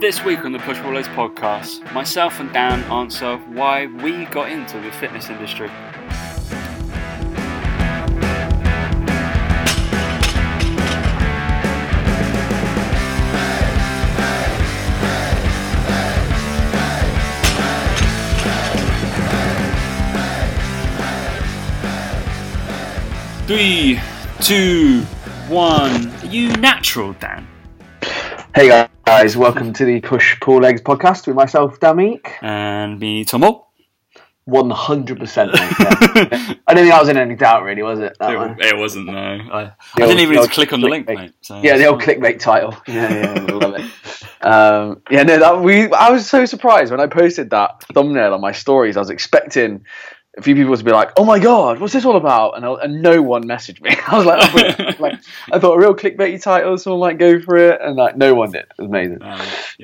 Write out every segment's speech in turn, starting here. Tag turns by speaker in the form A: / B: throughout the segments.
A: This week on the Push Pull Legs podcast, myself and Dan answer why we got into the fitness industry. Three, two, one. Are you natural, Dan?
B: Hey guys, welcome to the Push Pull Legs podcast with myself, Damik.
A: And me, Tomo.
B: One hundred percent. I don't think I was in any doubt, really, was it?
A: It, it wasn't, no. I, I didn't
B: old-
A: even need to click on the link, mate. So
B: Yeah, the old clickbait title. Yeah, yeah, I love it. Um, yeah, no, that we. I was so surprised when I posted that thumbnail on my stories. I was expecting a few people to be like, "Oh my god, what's this all about?" And, and no one messaged me. I was like, oh, like, I thought a real clickbaity title, someone might go for it, and like no one did. It was amazing.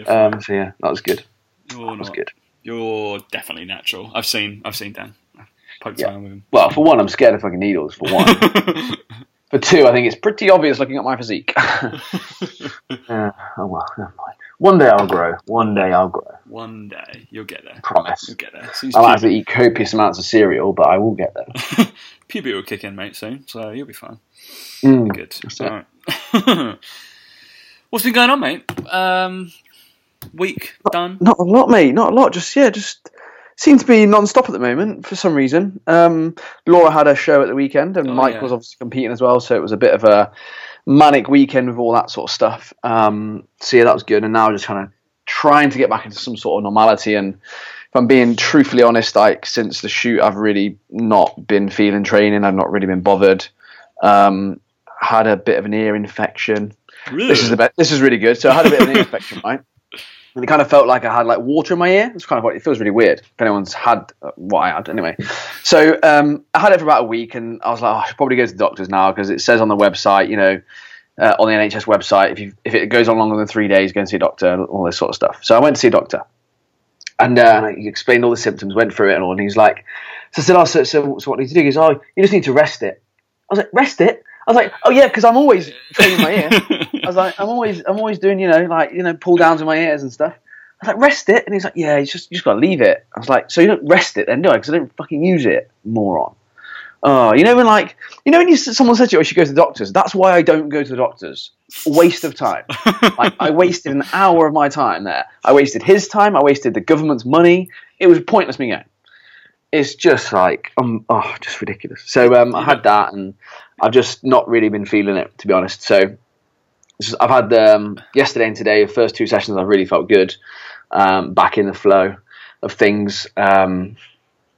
B: Um, so yeah, that was good.
A: you're
B: That was good.
A: You're definitely natural. I've seen. I've seen Dan. I've poked
B: Yeah.
A: around with him.
B: Well, for one, I'm scared of fucking needles. For one. For two, I think it's pretty obvious looking at my physique. uh, oh well, never mind. One day I'll grow. One day I'll grow.
A: One day you'll get there.
B: Promise.
A: You'll get there. Soon
B: I'll have to eat copious amounts of cereal, but I will get there.
A: puberty will kick in, mate, soon. So you'll be fine.
B: Mm.
A: Good.
B: That's it.
A: All right. What's been going on, mate? Um, week done.
B: Not a lot, mate. Not a lot. Just yeah, just seems to be non-stop at the moment for some reason. Um, Laura had a show at the weekend, and
A: Oh,
B: Mike
A: yeah.
B: was obviously competing as well, so it was a bit of a manic weekend with all that sort of stuff. Um, so yeah, that was good. And now just kind of trying to get back into some sort of normality. And if I'm being truthfully honest, like since the shoot, I've really not been feeling training. I've not really been bothered. Um, had a bit of an ear infection.
A: Really?
B: This is the best. This is really good. So I had a bit of an ear infection, right? And it kind of felt like I had like water in my ear. It's kind of what it feels really weird. If anyone's had uh, what I had, anyway. So um, I had it for about a week, and I was like, oh, I should probably go to the doctors now because it says on the website, you know, uh, on the NHS website, if you if it goes on longer than three days, go and see a doctor, all this sort of stuff. So I went to see a doctor, and uh, he explained all the symptoms, went through it and all, and he's like, so I said, oh, so, so, so what do you do? He goes, oh, you just need to rest it. I was like, rest it. I was like, oh yeah, because I'm always training my ear. I was like, I'm always, I'm always doing, you know, like, you know, pull downs in my ears and stuff. I was like, rest it, and he's like, yeah, you just, you just gotta leave it. I was like, so you don't rest it then, do I? Because I don't fucking use it, moron. Oh, you know when like, you know when you, someone said to you, oh, you should go to the doctors. That's why I don't go to the doctors. Waste of time. Like I wasted an hour of my time there. I wasted his time. I wasted the government's money. It was pointless me going. It's just like, um, oh, just ridiculous. So um, I had that, and I've just not really been feeling it, to be honest. So I've had um, yesterday and today, the first two sessions, I've really felt good, um, back in the flow of things. Um,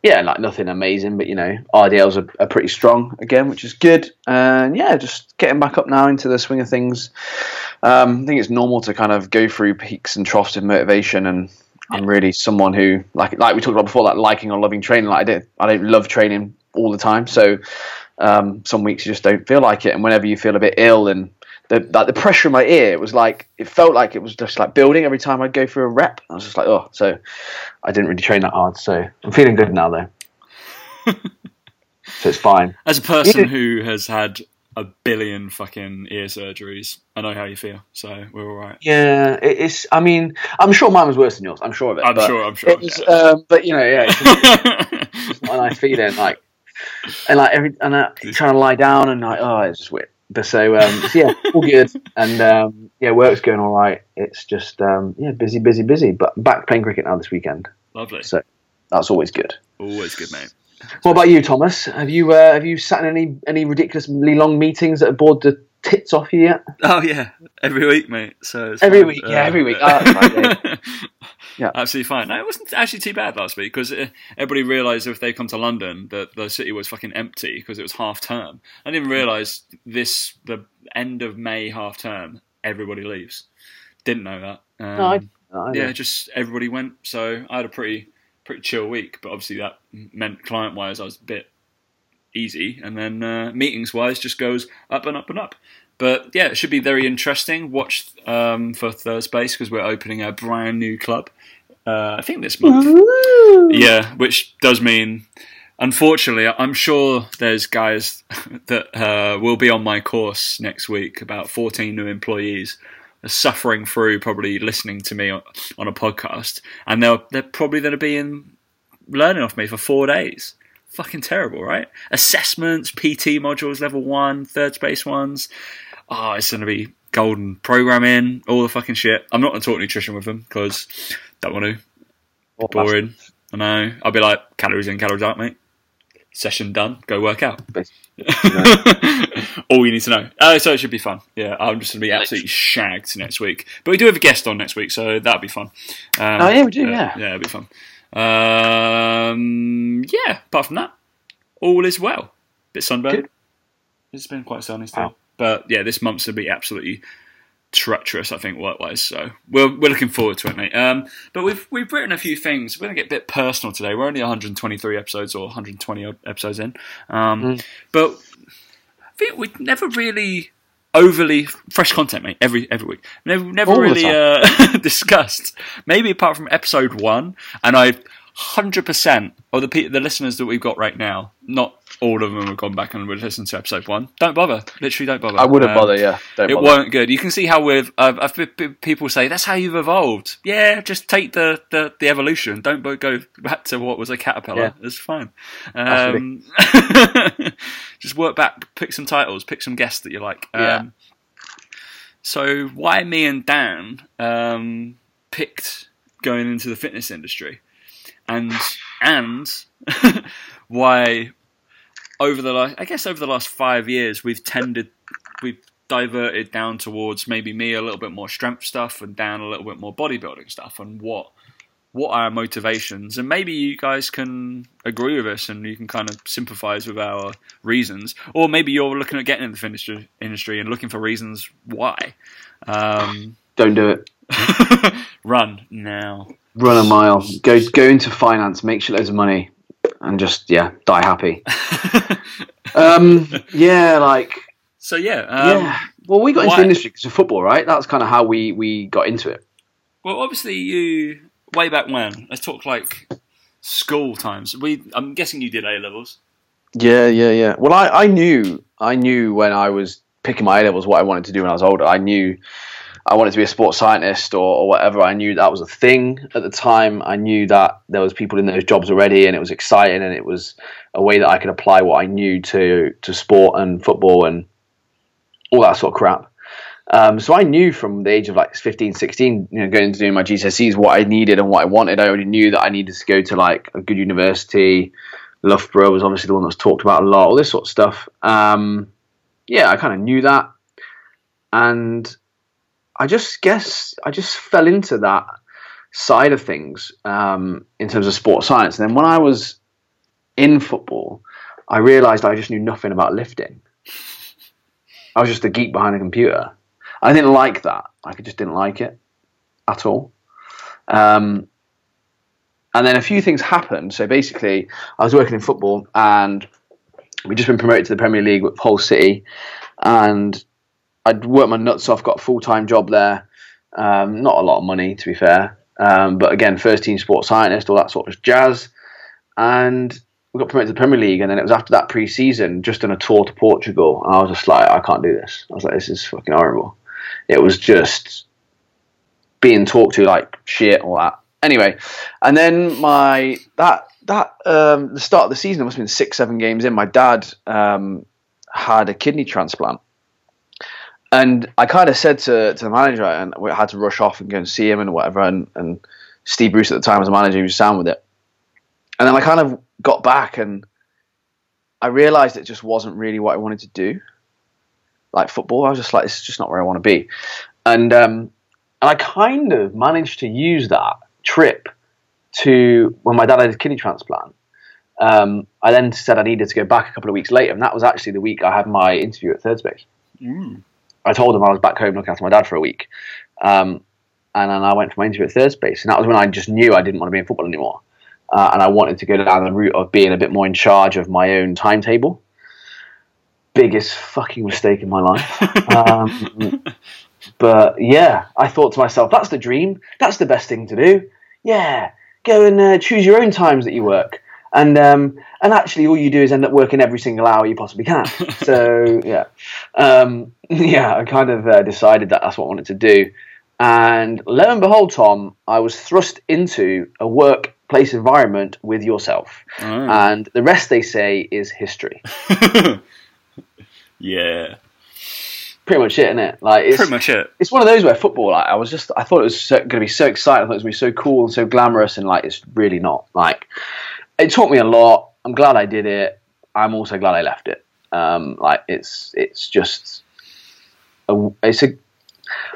B: yeah, like nothing amazing, but you know, RDLs are, are pretty strong again, which is good. And yeah, just getting back up now into the swing of things. Um, I think it's normal to kind of go through peaks and troughs of motivation, and I'm really someone who like like we talked about before, like liking or loving training. Like I don't I don't love training all the time, so um, some weeks you just don't feel like it, and whenever you feel a bit ill and the like the pressure in my ear, it was like it felt like it was just like building every time I'd go through a rep. I was just like, oh, so I didn't really train that hard. So I'm feeling good now though. so it's fine.
A: As a person who has had a billion fucking ear surgeries, I know how you feel. So we're all right.
B: Yeah, it, it's. I mean, I'm sure mine was worse than yours. I'm sure of it.
A: I'm sure. I'm sure.
B: Was,
A: yeah.
B: um, but you know, yeah, it's just not a nice feeling. Like, and like every and uh, trying to lie down and like, oh, it's just weird. But so, um, so yeah, all good, and um, yeah, work's going all right. It's just um, yeah, busy, busy, busy. But back playing cricket now this weekend,
A: Lovely.
B: so that's always good.
A: Always good, mate.
B: What about you, Thomas? Have you uh, have you sat in any any ridiculously long meetings that have bored the tits off you yet?
A: Oh yeah, every week, mate. So
B: Every
A: fine.
B: week, yeah, every week. Oh, fine, yeah. Yeah.
A: absolutely fine. No, it wasn't actually too bad last week because everybody realised if they come to London that the city was fucking empty because it was half term. I didn't realise this the end of May half term. Everybody leaves. Didn't know that. Um,
B: No, I, I
A: yeah, just everybody went. So I had a pretty pretty chill week, but obviously that meant client wise I was a bit easy, and then uh, meetings wise just goes up and up and up. But yeah, it should be very interesting. Watch um, for Third Space because we're opening a brand new club. Uh, I think this month.
B: Woo!
A: Yeah, which does mean, unfortunately, I'm sure there's guys that uh, will be on my course next week, about 14 new employees. are suffering through probably listening to me on, on a podcast, and they're they're probably going to be in learning off me for four days. Fucking terrible, right? Assessments, PT modules, level one, third space ones. Oh, it's going to be golden programming, all the fucking shit. I'm not going to talk nutrition with them because don't want to. Boring. I know. I'll be like calories in, calories out, mate. Session done. Go work out. all you need to know. Uh, so it should be fun. Yeah, I'm just going to be absolutely shagged next week. But we do have a guest on next week, so that'll be fun.
B: Um, oh yeah, we do. Yeah,
A: yeah, it'll be fun. Um, yeah. Apart from that, all is well. Bit sunburned. It's been quite sunny still. Wow. But yeah, this month's going to be absolutely treacherous, I think, work-wise. So we're we're looking forward to it, mate. Um, but we've we've written a few things. We're gonna get a bit personal today. We're only 123 episodes or 120 episodes in, um, mm. but I think we never really overly fresh content, mate. Every every week, never never All really uh, discussed. Maybe apart from episode one, and I hundred percent of the the listeners that we've got right now, not all of them have gone back and would listen to episode one. Don't bother. Literally, don't bother.
B: I wouldn't um, bother. Yeah,
A: don't
B: it
A: bother. weren't good. You can see how we've. Uh, I've, people say that's how you've evolved. Yeah, just take the, the, the evolution. Don't go back to what was a caterpillar. Yeah. It's fine. Um, just work back. Pick some titles. Pick some guests that you like. Um, yeah. So why me and Dan um, picked going into the fitness industry, and and why over the last, I guess over the last five years, we've tended, we've diverted down towards maybe me a little bit more strength stuff and Dan a little bit more bodybuilding stuff and what what are our motivations? And maybe you guys can agree with us and you can kind of sympathize with our reasons. Or maybe you're looking at getting in the fitness industry and looking for reasons why. Um,
B: don't do it
A: run now
B: run a mile go go into finance make sure there's money and just yeah die happy. um, yeah, like
A: so yeah um,
B: yeah. Well, we got into the industry because of football, right? That's kind of how we we got into it.
A: Well, obviously you way back when. Let's talk like school times. We I'm guessing you did A levels.
B: Yeah, yeah, yeah. Well, I I knew I knew when I was picking my A levels what I wanted to do when I was older. I knew I wanted to be a sports scientist or, or, whatever. I knew that was a thing at the time. I knew that there was people in those jobs already, and it was exciting, and it was a way that I could apply what I knew to to sport and football and all that sort of crap. Um, so I knew from the age of like 15, 16, you know, going to do my GCSEs, what I needed and what I wanted. I already knew that I needed to go to like a good university. Loughborough was obviously the one that's talked about a lot, all this sort of stuff. Um, yeah, I kind of knew that. And I just guess I just fell into that side of things um, in terms of sports science. And then when I was in football, I realized I just knew nothing about lifting. I was just a geek behind a computer. I didn't like that. I just didn't like it at all. Um, and then a few things happened. So basically, I was working in football, and we'd just been promoted to the Premier League with Hull City, and I'd worked my nuts off, got a full time job there. Um, not a lot of money, to be fair. Um, but again, first team sports scientist, all that sort of jazz. And we got promoted to the Premier League. And then it was after that pre season, just on a tour to Portugal. And I was just like, I can't do this. I was like, this is fucking horrible. It was just being talked to like shit, all that. Anyway, and then my that that um, the start of the season, it must have been six, seven games in. My dad um, had a kidney transplant, and I kind of said to, to the manager, and we had to rush off and go and see him and whatever. And, and Steve Bruce at the time was the manager, he was sound with it. And then I kind of got back and I realized it just wasn't really what I wanted to do. Like football, I was just like, this is just not where I want to be. And, um, and I kind of managed to use that trip to when my dad had his kidney transplant. Um, I then said I needed to go back a couple of weeks later, and that was actually the week I had my interview at Third Space. Mm. I told him I was back home looking after my dad for a week. Um, and then I went for my interview at third space. And that was when I just knew I didn't want to be in football anymore. Uh, and I wanted to go down the route of being a bit more in charge of my own timetable. Biggest fucking mistake in my life. um, but yeah, I thought to myself, that's the dream. That's the best thing to do. Yeah, go and uh, choose your own times that you work. And um, and actually, all you do is end up working every single hour you possibly can. so yeah, um, yeah, I kind of uh, decided that that's what I wanted to do. And lo and behold, Tom, I was thrust into a workplace environment with yourself,
A: Oh.
B: and the rest they say is history.
A: yeah,
B: Pretty much it, isn't it? Like it's
A: pretty much it.
B: it's one of those where football, like, I was just, I thought it was so, going to be so exciting. I thought it was going to be so cool and so glamorous, and like, it's really not. Like, it taught me a lot. I'm glad I did it. I'm also glad I left it. Um, like, it's, it's just, a, it's a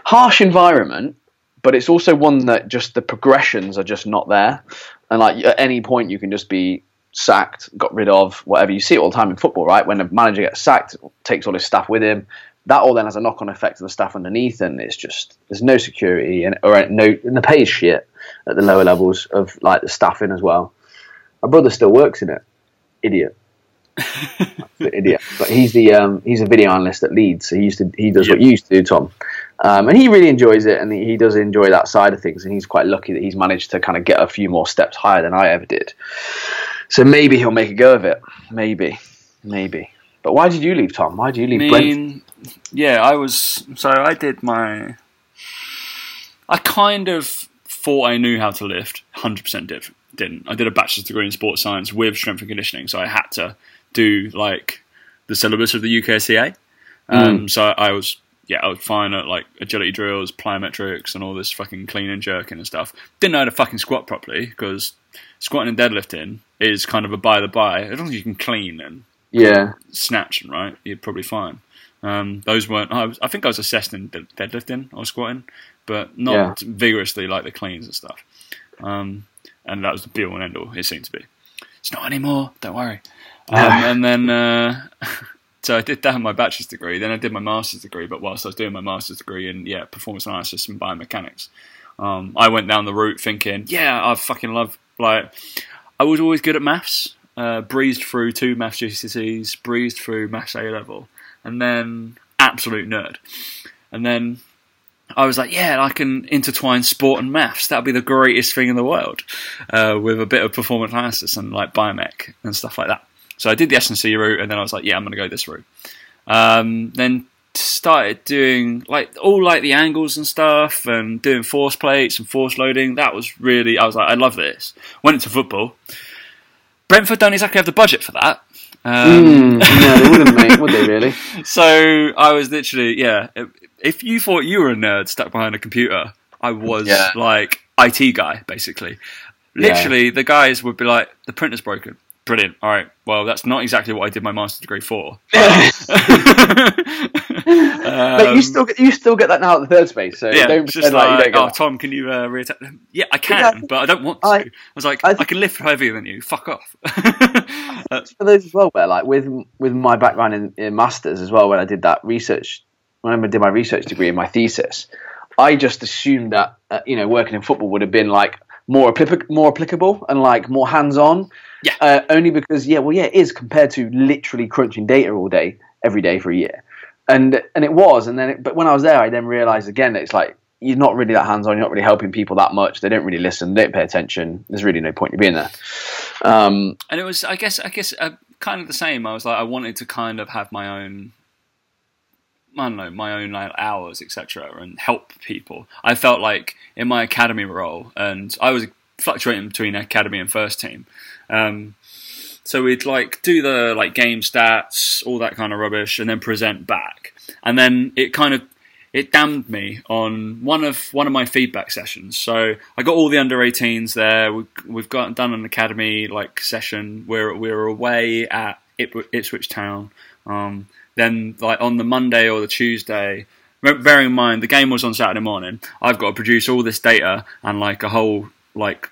B: harsh environment, but it's also one that just the progressions are just not there. And like, at any point, you can just be sacked, got rid of, whatever. You see it all the time in football, right? When a manager gets sacked, takes all his staff with him that all then has a knock-on effect to the staff underneath, and it's just there's no security and or no and the pay is shit at the lower levels of like the staffing as well. My brother still works in it, idiot, idiot. But he's the um, he's a video analyst at Leeds, so he used to he does what you used to do, Tom, um, and he really enjoys it, and he, does enjoy that side of things, and he's quite lucky that he's managed to kind of get a few more steps higher than I ever did. So maybe he'll make a go of it, maybe, maybe. But why did you leave, Tom? Why did you leave
A: I mean, yeah, I was. So I did my. I kind of thought I knew how to lift. Hundred percent did didn't. I did a bachelor's degree in sports science with strength and conditioning, so I had to do like the syllabus of the UKSCA. Um, So I was. Yeah, I was fine at like agility drills, plyometrics, and all this fucking clean and jerking and stuff. Didn't know how to fucking squat properly because squatting and deadlifting is kind of a by the by. As long as you can clean and
B: Yeah,
A: snatching, right, you're probably fine. Um, those weren't. I, was, I think I was assessed in dead- deadlifting or squatting, but not vigorously like the cleans and stuff. Um, and that was the be all and end all. It seemed to be. It's not anymore. Don't worry. Um, and then, uh, so I did that in my bachelor's degree. Then I did my master's degree. But whilst I was doing my master's degree in yeah performance analysis and biomechanics, um, I went down the route thinking, yeah, I fucking love like I was always good at maths. Uh, breezed through two maths GCSEs, breezed through maths A level, and then absolute nerd. And then I was like, yeah, I can intertwine sport and maths. That'd be the greatest thing in the world, uh, with a bit of performance analysis and like biomech and stuff like that. So I did the S and C route, and then I was like, yeah, I'm going to go this route. Um, then started doing like all like the angles and stuff, and doing force plates and force loading. That was really, I was like, I love this. Went into football. Brentford don't exactly have the budget for that. Um,
B: Mm, no, they wouldn't, mate, would they really?
A: so I was literally, yeah. If, if you thought you were a nerd stuck behind a computer, I was
B: Yeah.
A: like IT guy, basically.
B: Yeah.
A: Literally, the guys would be like, "The printer's broken." Brilliant. All right. Well, that's not exactly what I did my master's degree for.
B: but
A: Um,
B: you still get you still get that now at the third space. So
A: yeah,
B: don't
A: just
B: like,
A: like, oh, Tom, can you uh, reattach? Yeah, I can,
B: Yeah,
A: but I don't want to.
B: I-
A: I, was like,
B: I
A: I, can lift heavier than you. Fuck off. Uh,
B: for those as well. Where like with with my background in, in masters as well, when I did that research, when I did my research degree in my thesis, I just assumed that uh, you know working in football would have been like more applic- more applicable and like more hands on.
A: Yeah.
B: Uh, only because yeah, well yeah, it is compared to literally crunching data all day every day for a year, and and it was. And then it, but when I was there, I then realized again that it's like. You're not really that hands on. You're not really helping people that much. They don't really listen. They don't pay attention. There's really no point in being there. Um,
A: and it was, I guess, I guess, uh, kind of the same. I was like, I wanted to kind of have my own I don't know, my own like, hours, etc., and help people. I felt like in my academy role, and I was fluctuating between academy and first team. Um, so we'd like do the like game stats, all that kind of rubbish, and then present back. And then it kind of it damned me on one of one of my feedback sessions. So I got all the under 18s there. We, we've got done an academy like session. We're we're away at Ipswich Town. Um, then like on the Monday or the Tuesday. Bearing in mind the game was on Saturday morning, I've got to produce all this data and like a whole like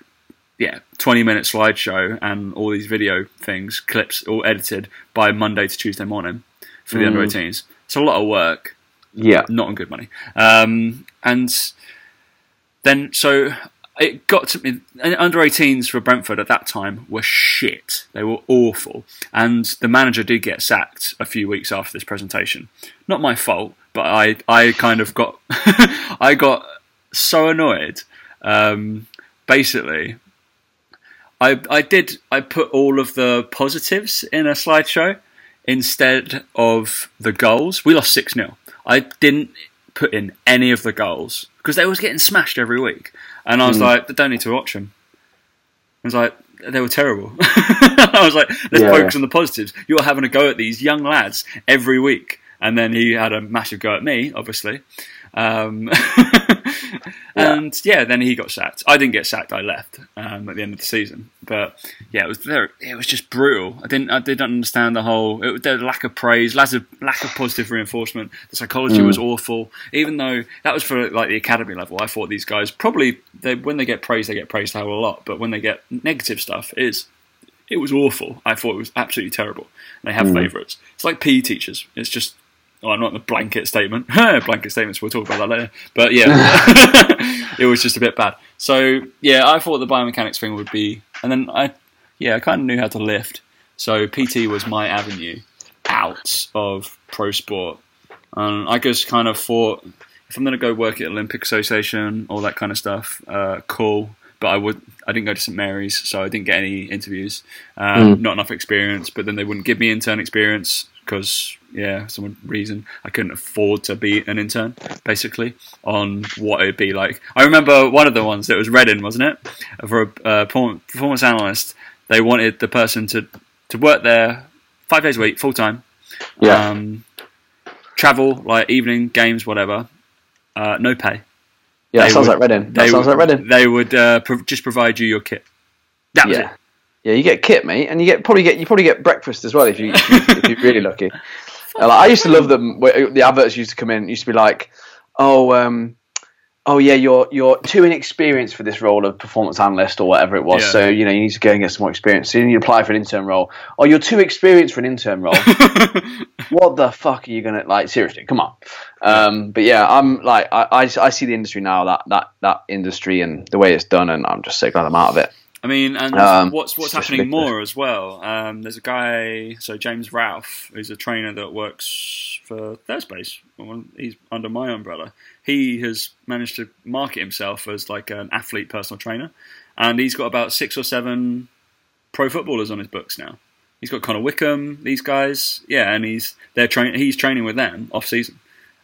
A: yeah, 20 minute slideshow and all these video things, clips, all edited by Monday to Tuesday morning for the
B: Mm.
A: under 18s. It's a lot of work,
B: yeah.
A: not on good money. Um, and then, so it got to me, under 18s for Brentford at that time were shit. They were awful. And the manager did get sacked a few weeks after this presentation. Not my fault, but I, I kind of got, I got so annoyed. Um, basically, I I did I put all of the positives in a slideshow instead of the goals. We lost six 0 I didn't put in any of the goals because they was getting smashed every week, and I was
B: Mm.
A: like, don't need to watch them. I was like, they were terrible. I was like, let's
B: Yeah,
A: focus on the positives. You're having a go at these young lads every week, and then he had a massive go at me, obviously. Um, and yeah, then he got sacked. I didn't get sacked. I left um, at the end of the season. But yeah, it was very, it was just brutal. I didn't I didn't understand the whole it, the lack of praise, lack of lack of positive reinforcement. The psychology was awful. Even though that was for like the academy level, I thought these guys probably they when they get praised, they get praised a whole lot. But when they get negative stuff, it's it was awful. I thought it was absolutely terrible. They have favourites. It's like PE teachers. It's just, oh, not the blanket statement. blanket statements, we'll talk about that later. But yeah, it was just a bit bad. So yeah, I thought the biomechanics thing would be, and then I, yeah, I kind of knew how to lift. So PT was my avenue out of pro sport. And I just kind of thought, if I'm going to go work at Olympic Association, all that kind of stuff, uh, cool. But I would, I didn't go to St Mary's, so I didn't get any interviews. Um, Not enough experience. But then they wouldn't give me intern experience because, yeah, some reason I couldn't afford to be an intern. Basically, on what it'd be like. I remember one of the ones that was Reading, wasn't it? For a uh, performance analyst, they wanted the person to to work there five days a week, full time.
B: Yeah.
A: Um, travel like evening games, whatever. Uh, no pay.
B: yeah, that sounds
A: would-
B: like.
A: They
B: That sounds
A: would,
B: like Reading.
A: They would uh, pro- just provide you your kit. That was
B: Yeah.
A: it.
B: Yeah, you get kit, mate, and you get probably get you probably get breakfast as well if you if, you, you're really lucky. Uh, like, I used to love them. The adverts used to come in. it Used to be like, oh, um, oh yeah, you're you're too inexperienced for this role of performance analyst or whatever it was.
A: Yeah.
B: So you know you need to go and get some more experience. So you need to apply for an intern role. Oh, you're too experienced for an intern role. what the fuck are you gonna like? Seriously, come on. Um, but yeah, I'm like I, I, I see the industry now that that that industry and the way it's done, and I'm just so glad I'm out of it.
A: I mean, and
B: Um,
A: what's what's happening more as well. Um, there's a guy, so James Ralph, who's a trainer that works for Thirdspace. He's under my umbrella. He has managed to market himself as like an athlete personal trainer, and he's got about six or seven pro footballers on his books now. He's got Connor Wickham, these guys, yeah, and he's they're train he's training with them off season.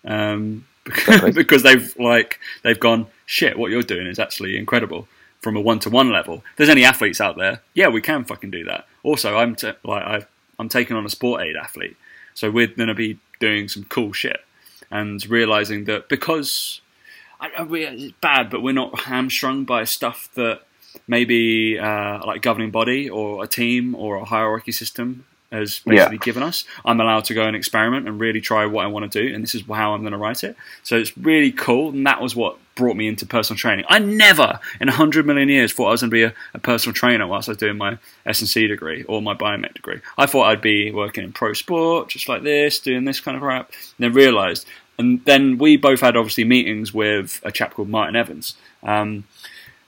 A: Um,
B: Exactly.
A: because they've like they've gone shit. What you're doing is actually incredible from a one to one level. If there's any athletes out there, yeah, we can fucking do that. Also, I'm t- like I I'm taking on a sport aid athlete, so we're gonna be doing some cool shit and realizing that because I, I, it's bad, but we're not hamstrung by stuff that maybe uh, like governing body or a team or a hierarchy system has basically given us. I'm allowed to go and experiment and really try what I want to do, and this is how I'm going to write it. So it's really cool, and that was what brought me into personal training. I never, in a hundred million years, thought I was going to be a, a personal trainer whilst I was doing my S and C degree or my biomech degree. I thought I'd be working in pro sport, just like this, doing this kind of crap. And then realised, and then we both had obviously meetings with a chap called Martin Evans. Um,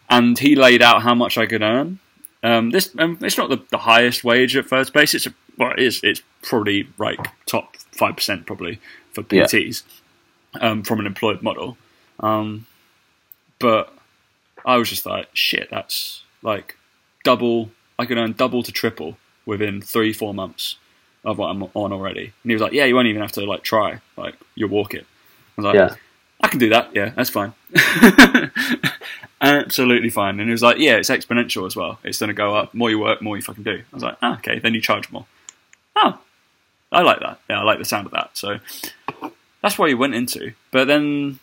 A: and he laid out how much I could earn. Um, this um, it's not the, the highest wage at Third Space. It's a, well, it is. It's probably like top five percent probably for
B: Yeah.
A: PTs um, from an employed model. Um, but I was just like, shit, that's like double. I could earn double to triple within three four months of what I'm on already. And he was like, yeah, you won't even have to like try. Like you'll walk it. I was like,
B: Yeah.
A: I can do that. Yeah, that's fine. Absolutely fine. And he was like, yeah, it's exponential as well. It's going to go up. More you work, more you fucking do. I was like, ah, okay, then you charge more. I like that. Yeah, I like the sound of that. So that's what you went into. But then,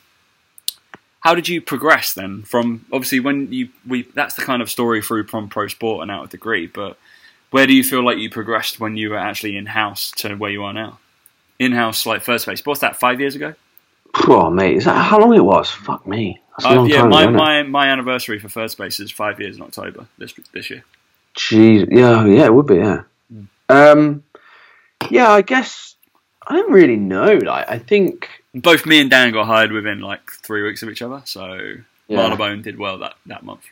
A: how did you progress then? From obviously when you we that's the kind of story through from pro sport and out of degree. But where do you feel like you progressed when you were actually in house to where you are now? In house, like Third Space. What's that? Five years ago?
B: Oh, mate, is that how long it was? Fuck me. That's a
A: Uh, yeah,
B: time
A: my, my my anniversary for Third Space is five years in October this this year.
B: Jeez, yeah, yeah, it would be, yeah.
A: Hmm.
B: Um, yeah, I guess I don't really know. Like, I think,
A: Both me and Dan got hired within like three weeks of each other, so
B: Yeah.
A: Marylebone did well that that month.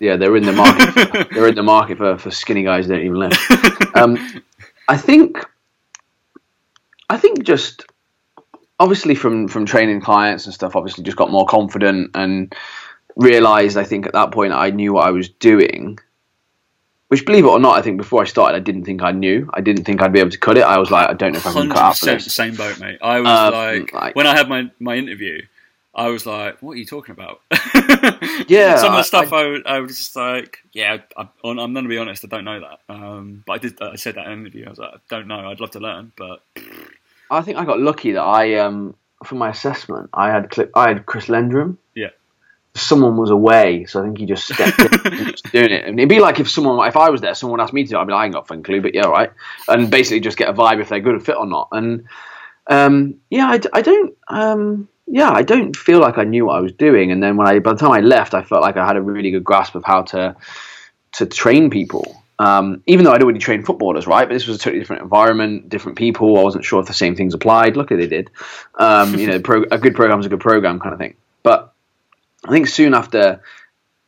B: yeah, they're in the market. they're in the market for, for skinny guys that don't even live. Um, I think, I think just obviously from from training clients and stuff, obviously just got more confident and realized. I think at that point I knew what I was doing. Which, believe it or not, I think before I started, I didn't think I knew. I didn't think I'd be able to cut it. I was like, I don't know if I can cut
A: 100%
B: this.
A: same boat, mate. I was
B: Um,
A: like,
B: like-
A: when I had my, my interview, I was like, what are you talking about?
B: Yeah,
A: Some of the stuff I, I, was just like, yeah, I, I'm, I'm going to be honest, I don't know that. Um, but I did. I said that in an interview. I was like, I don't know. I'd love to learn, but
B: I think I got lucky that I, um, for my assessment, I had Clip, I had Chris Lendrum.
A: Yeah.
B: Someone was away, so I think he just stepped in and just doing it. And it'd be like if someone, if I was there, someone asked me to, I'd be like, I ain't got a fucking clue, but yeah, right. And basically just get a vibe if they're good at fit or not. And um, yeah, I don't, um, yeah, I don't feel like I knew what I was doing. And then when I, by the time I left, I felt like I had a really good grasp of how to to train people. Um, even though I'd already trained footballers, right? But this was a totally different environment, different people. I wasn't sure if the same things applied. Luckily, they did. Um, you know, pro- a good program is a good program, kind of thing. But I think soon after,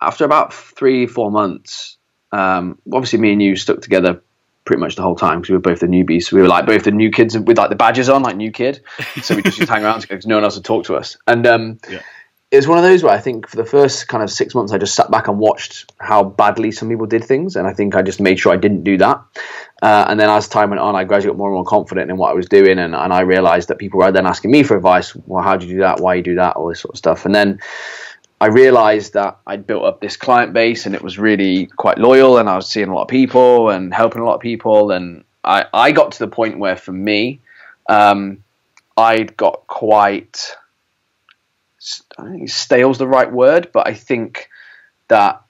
B: after about three, four months, um, obviously me and you stuck together pretty much the whole time because we were both the newbies. So we were like both the new kids with like the badges on, like new kid. So we just used to hang around because no one else would talk to us. And um,
A: Yeah.
B: it was one of those where I think for the first kind of six months, I just sat back and watched how badly some people did things, and I think I just made sure I didn't do that. Uh, and then as time went on, I gradually got more and more confident in what I was doing, and, and I realized that people were then asking me for advice. Well, how do you do that? Why do you do that? All this sort of stuff. And then I realized that I'd built up this client base, and it was really quite loyal, and I was seeing a lot of people and helping a lot of people, and I, I got to the point where for me, um, I'd got quite I don't think stale's the right word, but I think that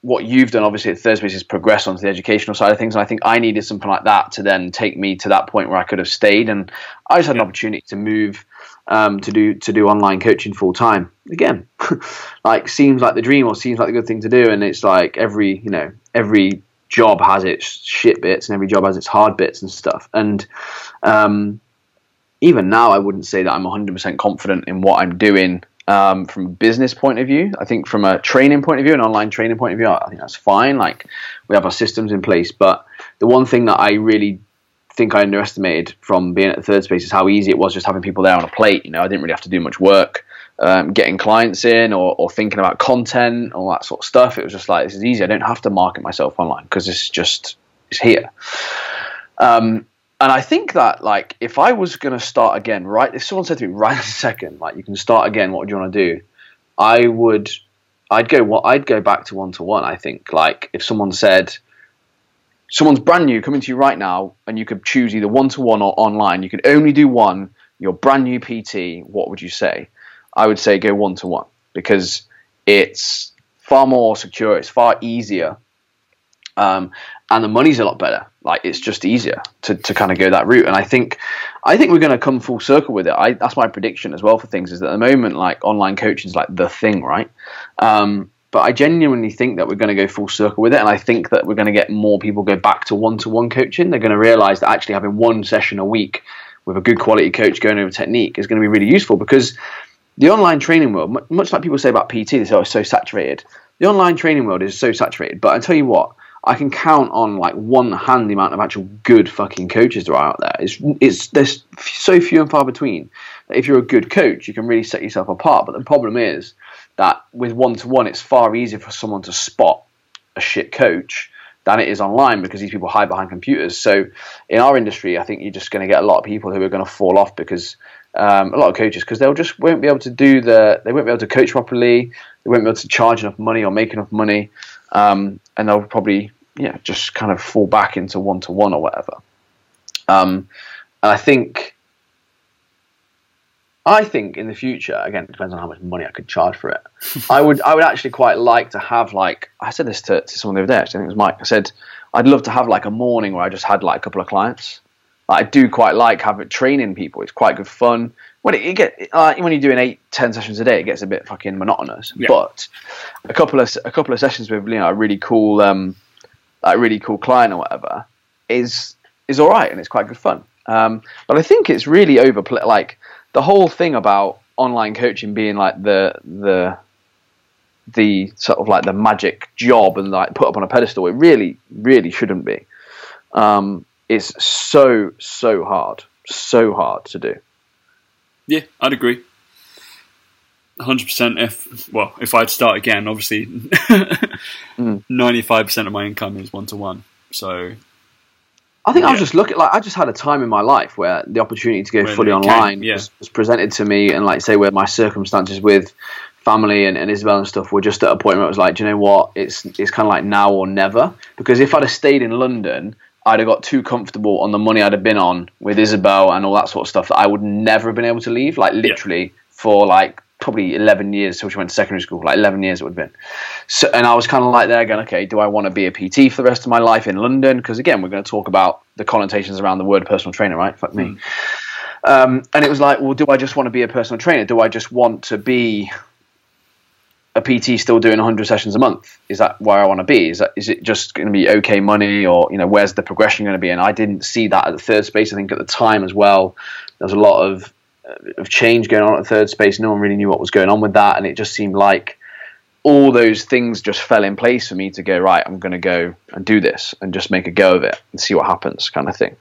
B: what you've done obviously at Third Space is progress onto the educational side of things, and I think I needed something like that to then take me to that point where I could have stayed, and I just had an opportunity to move um, to do to do online coaching full time again. like seems like the dream or seems like the good thing to do, and it's like every you know every job has its shit bits and every job has its hard bits and stuff, and um, even now, I wouldn't say that I'm 100% confident in what I'm doing um, from a business point of view. I think from a training point of view, an online training point of view, I think that's fine. Like we have our systems in place. But the one thing that I really think I underestimated from being at the third space is how easy it was just having people there on a plate. You know, I didn't really have to do much work. Um, getting clients in or, or thinking about content, all that sort of stuff. It was just like this is easy. I don't have to market myself online because it's just it's here. Um, and I think that like if I was going to start again, right? If someone said to me right a second, like you can start again, what would you want to do? I would, I'd go what I'd go back to one to one. I think like if someone said, someone's brand new coming to you right now, and you could choose either one to one or online. You could only do one. You're brand new PT. What would you say? I would say go one to one because it's far more secure. It's far easier um, and the money's a lot better. Like it's just easier to, to kind of go that route. And I think I think we're going to come full circle with it. I, that's my prediction as well for things. Is that at the moment like online coaching is like the thing, right? Um, but I genuinely think that we're going to go full circle with it, and I think that we're going to get more people go back to one to one coaching. They're going to realize that actually having one session a week with a good quality coach going over technique is going to be really useful because the online training world, much like people say about PT, they say oh, it's so saturated. The online training world is so saturated, but I tell you what, I can count on like one hand the amount of actual good fucking coaches there are out there. It's it's there's so few and far between. That if you're a good coach, you can really set yourself apart. But the problem is that with one to one, it's far easier for someone to spot a shit coach than it is online because these people hide behind computers. So in our industry, I think you're just going to get a lot of people who are going to fall off because um, a lot of coaches because they'll just won't be able to do the they won't be able to coach properly. They won't be able to charge enough money or make enough money, um, and they'll probably yeah just kind of fall back into one to one or whatever. Um, and I think. I think in the future, again, it depends on how much money I could charge for it. I would, I would actually quite like to have like I said this to, to someone the other day. Actually, I think it was Mike. I said I'd love to have like a morning where I just had like a couple of clients. Like, I do quite like having training people. It's quite good fun. When it, you get uh, when you're doing eight, ten sessions a day, it gets a bit fucking monotonous.
A: Yeah.
B: But a couple of a couple of sessions with you know a really cool, um, like really cool client or whatever is is all right and it's quite good fun. Um, but I think it's really overplayed. Like the whole thing about online coaching being like the the the sort of like the magic job and like put up on a pedestal. It really, really shouldn't be. Um, it's so so hard, so hard to do.
A: Yeah, I'd agree. 100% if well if I'd start again obviously
B: Mm.
A: ninety five percent of my income is one to one. So
B: I think I was just looking like I just had a time in my life where the opportunity to go
A: When
B: fully online
A: yeah.
B: was, was presented to me, and like say where my circumstances with family and, and Isabel and stuff were just at a point where it was like, do you know what? It's it's kind of like now or never. Because if I'd have stayed in London, I'd have got too comfortable on the money I'd have been on with Isabel and all that sort of stuff that I would never have been able to leave. Like literally for like probably 11 years till she went to secondary school like 11 years it would have been. So and i was kind of like there going okay do i want to be a pt for the rest of my life in london? Because again we're going to talk about the connotations around the word personal trainer right? Fuck me. Um, and it was like well do i just want to be a personal trainer? Do i just want to be a pt still doing 100 sessions a month? Is that where i want to be? Is that is it just going to be okay money or you know where's the progression going to be? And i didn't see that at the third space i think at the time as well. There's a lot of of change going on at third space. No one really knew what was going on with that, and it just seemed like all those things just fell in place for me to go right. I'm going to go and do this and just make a go of it and see what happens, kind of thing.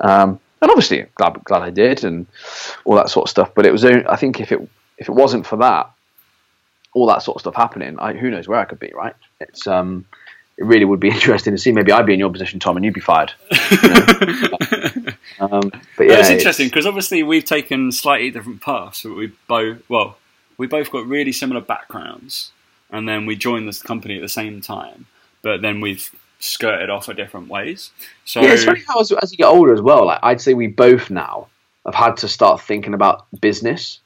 B: Um, and obviously, glad glad I did and all that sort of stuff. But it was, I think, if it if it wasn't for that, all that sort of stuff happening, I, who knows where I could be, right? It's um, it really would be interesting to see. Maybe I'd be in your position, Tom, and you'd be fired. Um, but yeah,
A: But it's interesting because obviously we've taken slightly different paths. But we both, well, we both got really similar backgrounds, and then we joined this company at the same time. But then we've skirted off a different ways. So
B: Yeah, it's funny how as, as you get older as well. Like I'd say we both now have had to start thinking about business.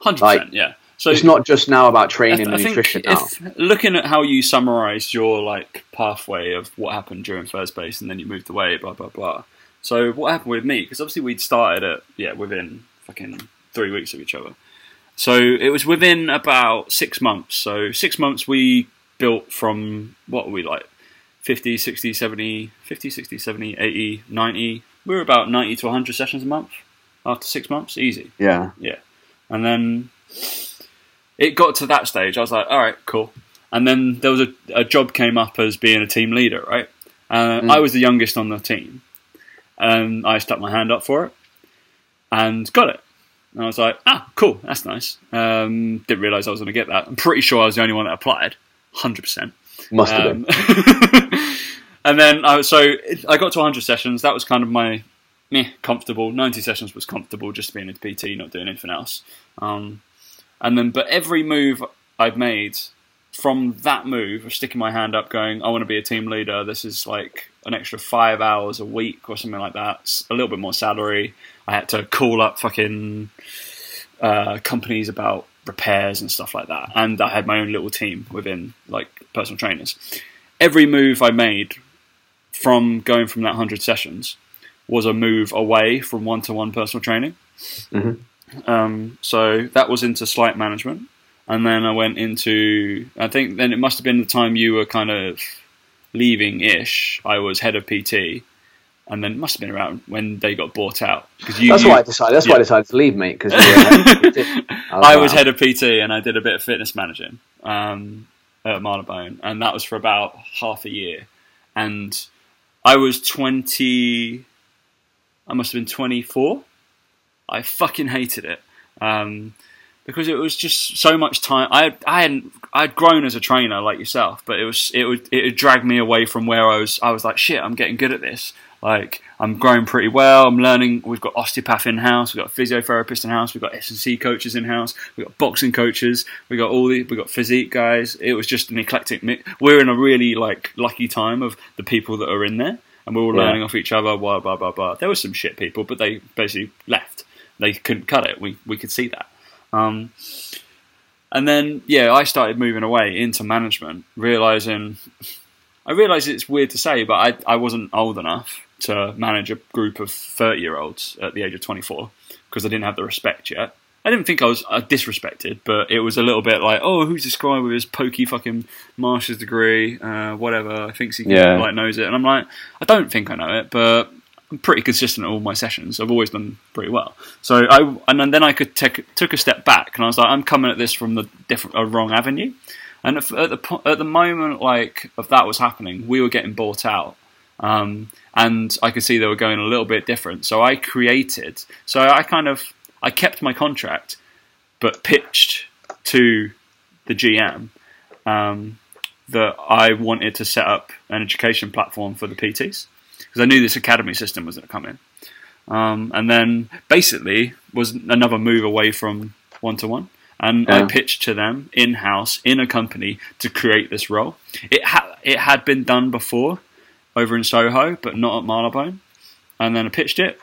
A: hundred
B: like,
A: percent, yeah. So
B: It's not just now about training
A: th-
B: and nutrition now.
A: if looking at how you summarised your like pathway of what happened during Third Space and then you moved away, blah blah blah. So what happened with me? Because obviously we'd started at yeah within fucking three weeks of each other. So it was within about six months. So six months we built from what were we like 50, 60, 70, 50, 60, 70, 80, 90. We were about 90 to 100 sessions a month after six months. Easy.
B: Yeah,
A: Yeah. And then it got to that stage. I was like, all right, cool. And then there was a, a job came up as being a team leader, right? Uh,
B: Mm.
A: I was the youngest on the team. And I stuck my hand up for it and got it. And I was like, ah, cool, that's nice. Um, didn't realise I was going to get that. I'm pretty sure I was the only one that applied, 100%.
B: must have been.
A: Um, and then I was so I got to 100 sessions. That was kind of my meh, comfortable. 90 sessions was comfortable, just being a PT, not doing anything else. Um, and then, but every move I've made from that move of sticking my hand up, going, I want to be a team leader. This is like an extra five hours a week or something like that. A little bit more salary. I had to call up fucking uh, companies about repairs and stuff like that. And I had my own little team within like personal trainers. Every move I made from going from that 100 sessions was a move away from one to one personal training.
B: Mhm.
A: Um, so that was into slight management. And then I went into, I think then it must have been the time you were kind of leaving ish. I was head of PT. And then it must have been around when they got bought out. You,
B: That's
A: you-
B: why I decided. That's why I decided to leave, mate. Because
A: I was head of PT and I did a bit of fitness managing um, at Marylebone, and that was for about half a year. And I was 20, I must have been 24. I fucking hated it. Um, because it was just so much time. I I hadn't I'd grown as a trainer like yourself, but it was it would it would drag me away from where I was. I was like, shit, I'm getting good at this. Like I'm growing pretty well. I'm learning. We've got osteopath in house. We've got physiotherapist in house. We've got S and C coaches in house. We've got boxing coaches. We got all the we got physique guys. It was just an eclectic mix. We're in a really like lucky time of the people that are in there, and we're all
B: Yeah.
A: learning off each other. Blah blah blah blah. There were some shit people, but they basically left. They couldn't cut it. We we could see that. Um, and then, yeah, I started moving away into management, realizing I realize it's weird to say, but I, I wasn't old enough to manage a group of 30 year olds at the age of 24 because I didn't have the respect yet. I didn't think I was uh, disrespected, but it was a little bit like, oh, who's this guy with his pokey fucking master's degree, uh, whatever, thinks he can,
B: Yeah.
A: like knows it, and I'm like, I don't think I know it, but I'm pretty consistent at all my sessions. I've always done pretty well. So I and then I could take took a step back and I was like, I'm coming at this from the different a wrong avenue. And at the at the moment like of that was happening, we were getting bought out, um, and I could see they were going a little bit different. So I created. So I kind of I kept my contract, but pitched to the GM um, that I wanted to set up an education platform for the PTs because I knew this academy system was going to come in. Um, and then basically was another move away from one to one. And yeah. I pitched to them in house in a company to create this role. It had it had been done before over in Soho, but not at Marylebone. And then I pitched it,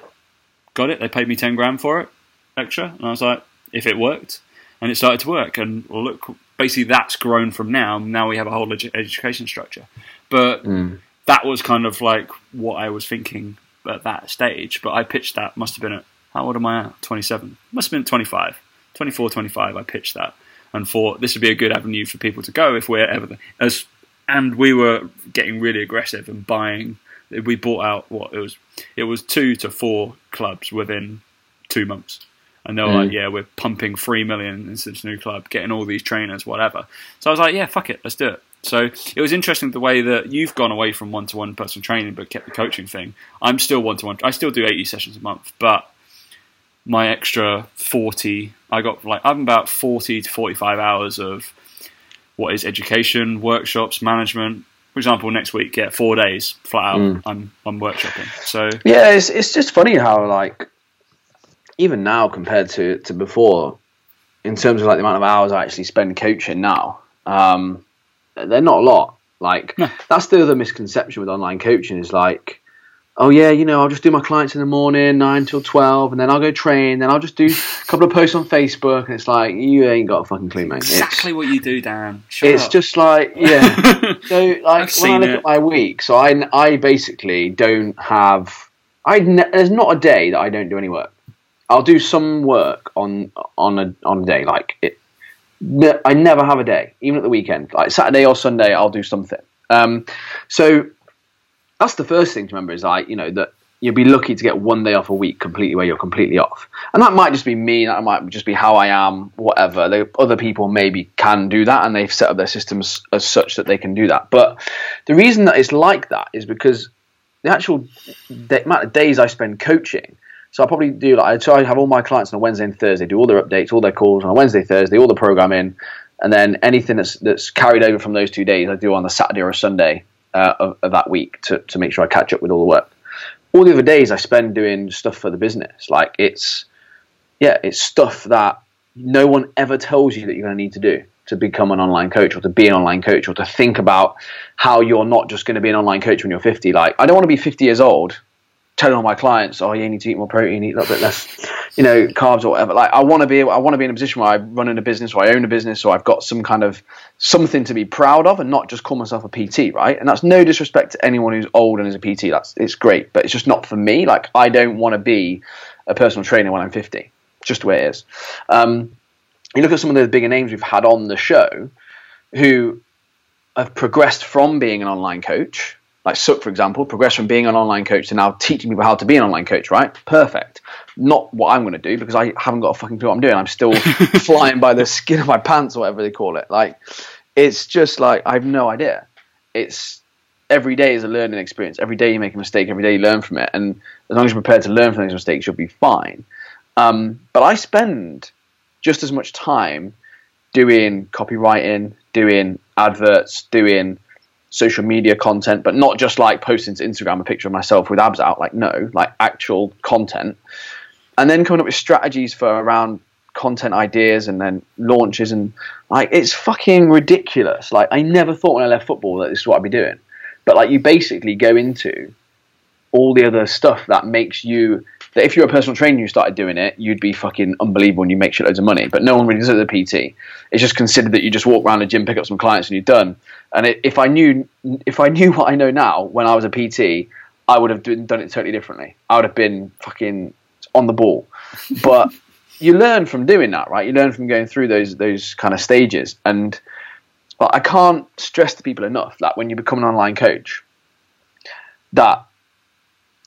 A: got it. They paid me ten grand for it extra, and I was like, if it worked, and it started to work. And look, basically that's grown from now. Now we have a whole edu- education structure, but mm. That was kind of like what I was thinking at that stage. But I pitched that. Must have been at how old am I at? Twenty seven. Must have been 25. 24, 25. I pitched that and thought this would be a good avenue for people to go if we're ever as. And we were getting really aggressive and buying. We bought out what it was. It was two to four clubs within two months and they were mm. like, "Yeah, we're pumping three million into this new club, getting all these trainers, whatever." So I was like, "Yeah, fuck it, let's do it." So it was interesting the way that you've gone away from one-to-one personal training, but kept the coaching thing. I'm still one-to-one. I still do 80 sessions a month, but my extra 40, I got like I'm about 40 to 45 hours of what is education, workshops, management. For example, next week, yeah, four days flat out. Mm. I'm I'm workshopping. So
B: yeah, it's it's just funny how like even now compared to, to before, in terms of like the amount of hours I actually spend coaching now, um, they're not a lot. Like no. that's the other misconception with online coaching is like, oh yeah, you know, I'll just do my clients in the morning, nine till twelve, and then I'll go train, then I'll just do a couple of posts on Facebook, and it's like you ain't got a fucking clue, mate.
A: Exactly
B: it's,
A: what you do, Dan. Shut
B: it's
A: up.
B: just like yeah. so like when I look it. at my week, so I I basically don't have. I ne- there's not a day that I don't do any work. I'll do some work on on a on a day like it. I never have a day, even at the weekend. Like Saturday or Sunday, I'll do something. Um, so that's the first thing to remember is like you know that you'll be lucky to get one day off a week completely where you're completely off, and that might just be me. That might just be how I am. Whatever. The other people maybe can do that, and they've set up their systems as such that they can do that. But the reason that it's like that is because the actual amount of days I spend coaching so I probably do like I have all my clients on a Wednesday and Thursday, do all their updates, all their calls on a Wednesday, Thursday, all the programming, and then anything that's that's carried over from those two days, I do on the Saturday or Sunday uh, of, of, that week to to make sure I catch up with all the work. All the other days I spend doing stuff for the business. Like it's yeah, it's stuff that no one ever tells you that you're going to need to do to become an online coach or to be an online coach or to think about how you're not just going to be an online coach when you're 50. Like I don't want to be 50 years old telling all my clients, oh, you need to eat more protein, eat a little bit less, you know, carbs or whatever. Like, I want to be, I want to be in a position where I run in a business, or I own a business, or I've got some kind of something to be proud of, and not just call myself a PT, right? And that's no disrespect to anyone who's old and is a PT. That's it's great, but it's just not for me. Like, I don't want to be a personal trainer when I'm 50. Just the way it is. Um, you look at some of the bigger names we've had on the show, who have progressed from being an online coach like Suk, for example, progressed from being an online coach to now teaching people how to be an online coach, right? Perfect. Not what I'm going to do because I haven't got a fucking clue what I'm doing. I'm still flying by the skin of my pants or whatever they call it. Like, it's just like, I have no idea. It's every day is a learning experience. Every day you make a mistake, every day you learn from it. And as long as you're prepared to learn from those mistakes, you'll be fine. Um, but I spend just as much time doing copywriting, doing adverts, doing social media content, but not just like posting to Instagram a picture of myself with abs out. Like no, like actual content, and then coming up with strategies for around content ideas and then launches and like it's fucking ridiculous. Like I never thought when I left football that this is what I'd be doing, but like you basically go into all the other stuff that makes you that if you're a personal trainer you started doing it, you'd be fucking unbelievable and you make shitloads of money. But no one really does it as a PT. It's just considered that you just walk around a gym, pick up some clients, and you're done. And it, if I knew if I knew what I know now when I was a PT, I would have done, done it totally differently. I would have been fucking on the ball. But you learn from doing that, right? You learn from going through those those kind of stages. And I can't stress to people enough that when you become an online coach, that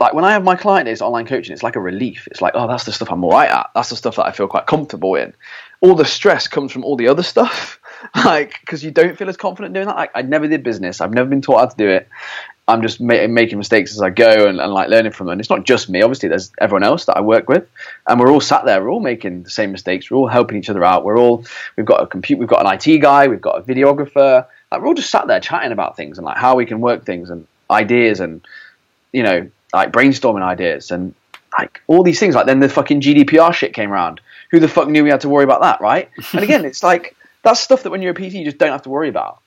B: like when I have my client days online coaching, it's like a relief. It's like, oh, that's the stuff I'm all right at. That's the stuff that I feel quite comfortable in. All the stress comes from all the other stuff, like because you don't feel as confident doing that. Like I never did business. I've never been taught how to do it. I'm just ma- making mistakes as I go and, and, like learning from them. It's not just me. Obviously, there's everyone else that I work with, and we're all sat there. We're all making the same mistakes. We're all helping each other out. We're all we've got a compute. We've got an IT guy. We've got a videographer. like we're all just sat there chatting about things and like how we can work things and ideas and you know like brainstorming ideas and like all these things. Like then the fucking GDPR shit came around. Who the fuck knew we had to worry about that, right? and again, it's like that's stuff that when you're a PT, you just don't have to worry about.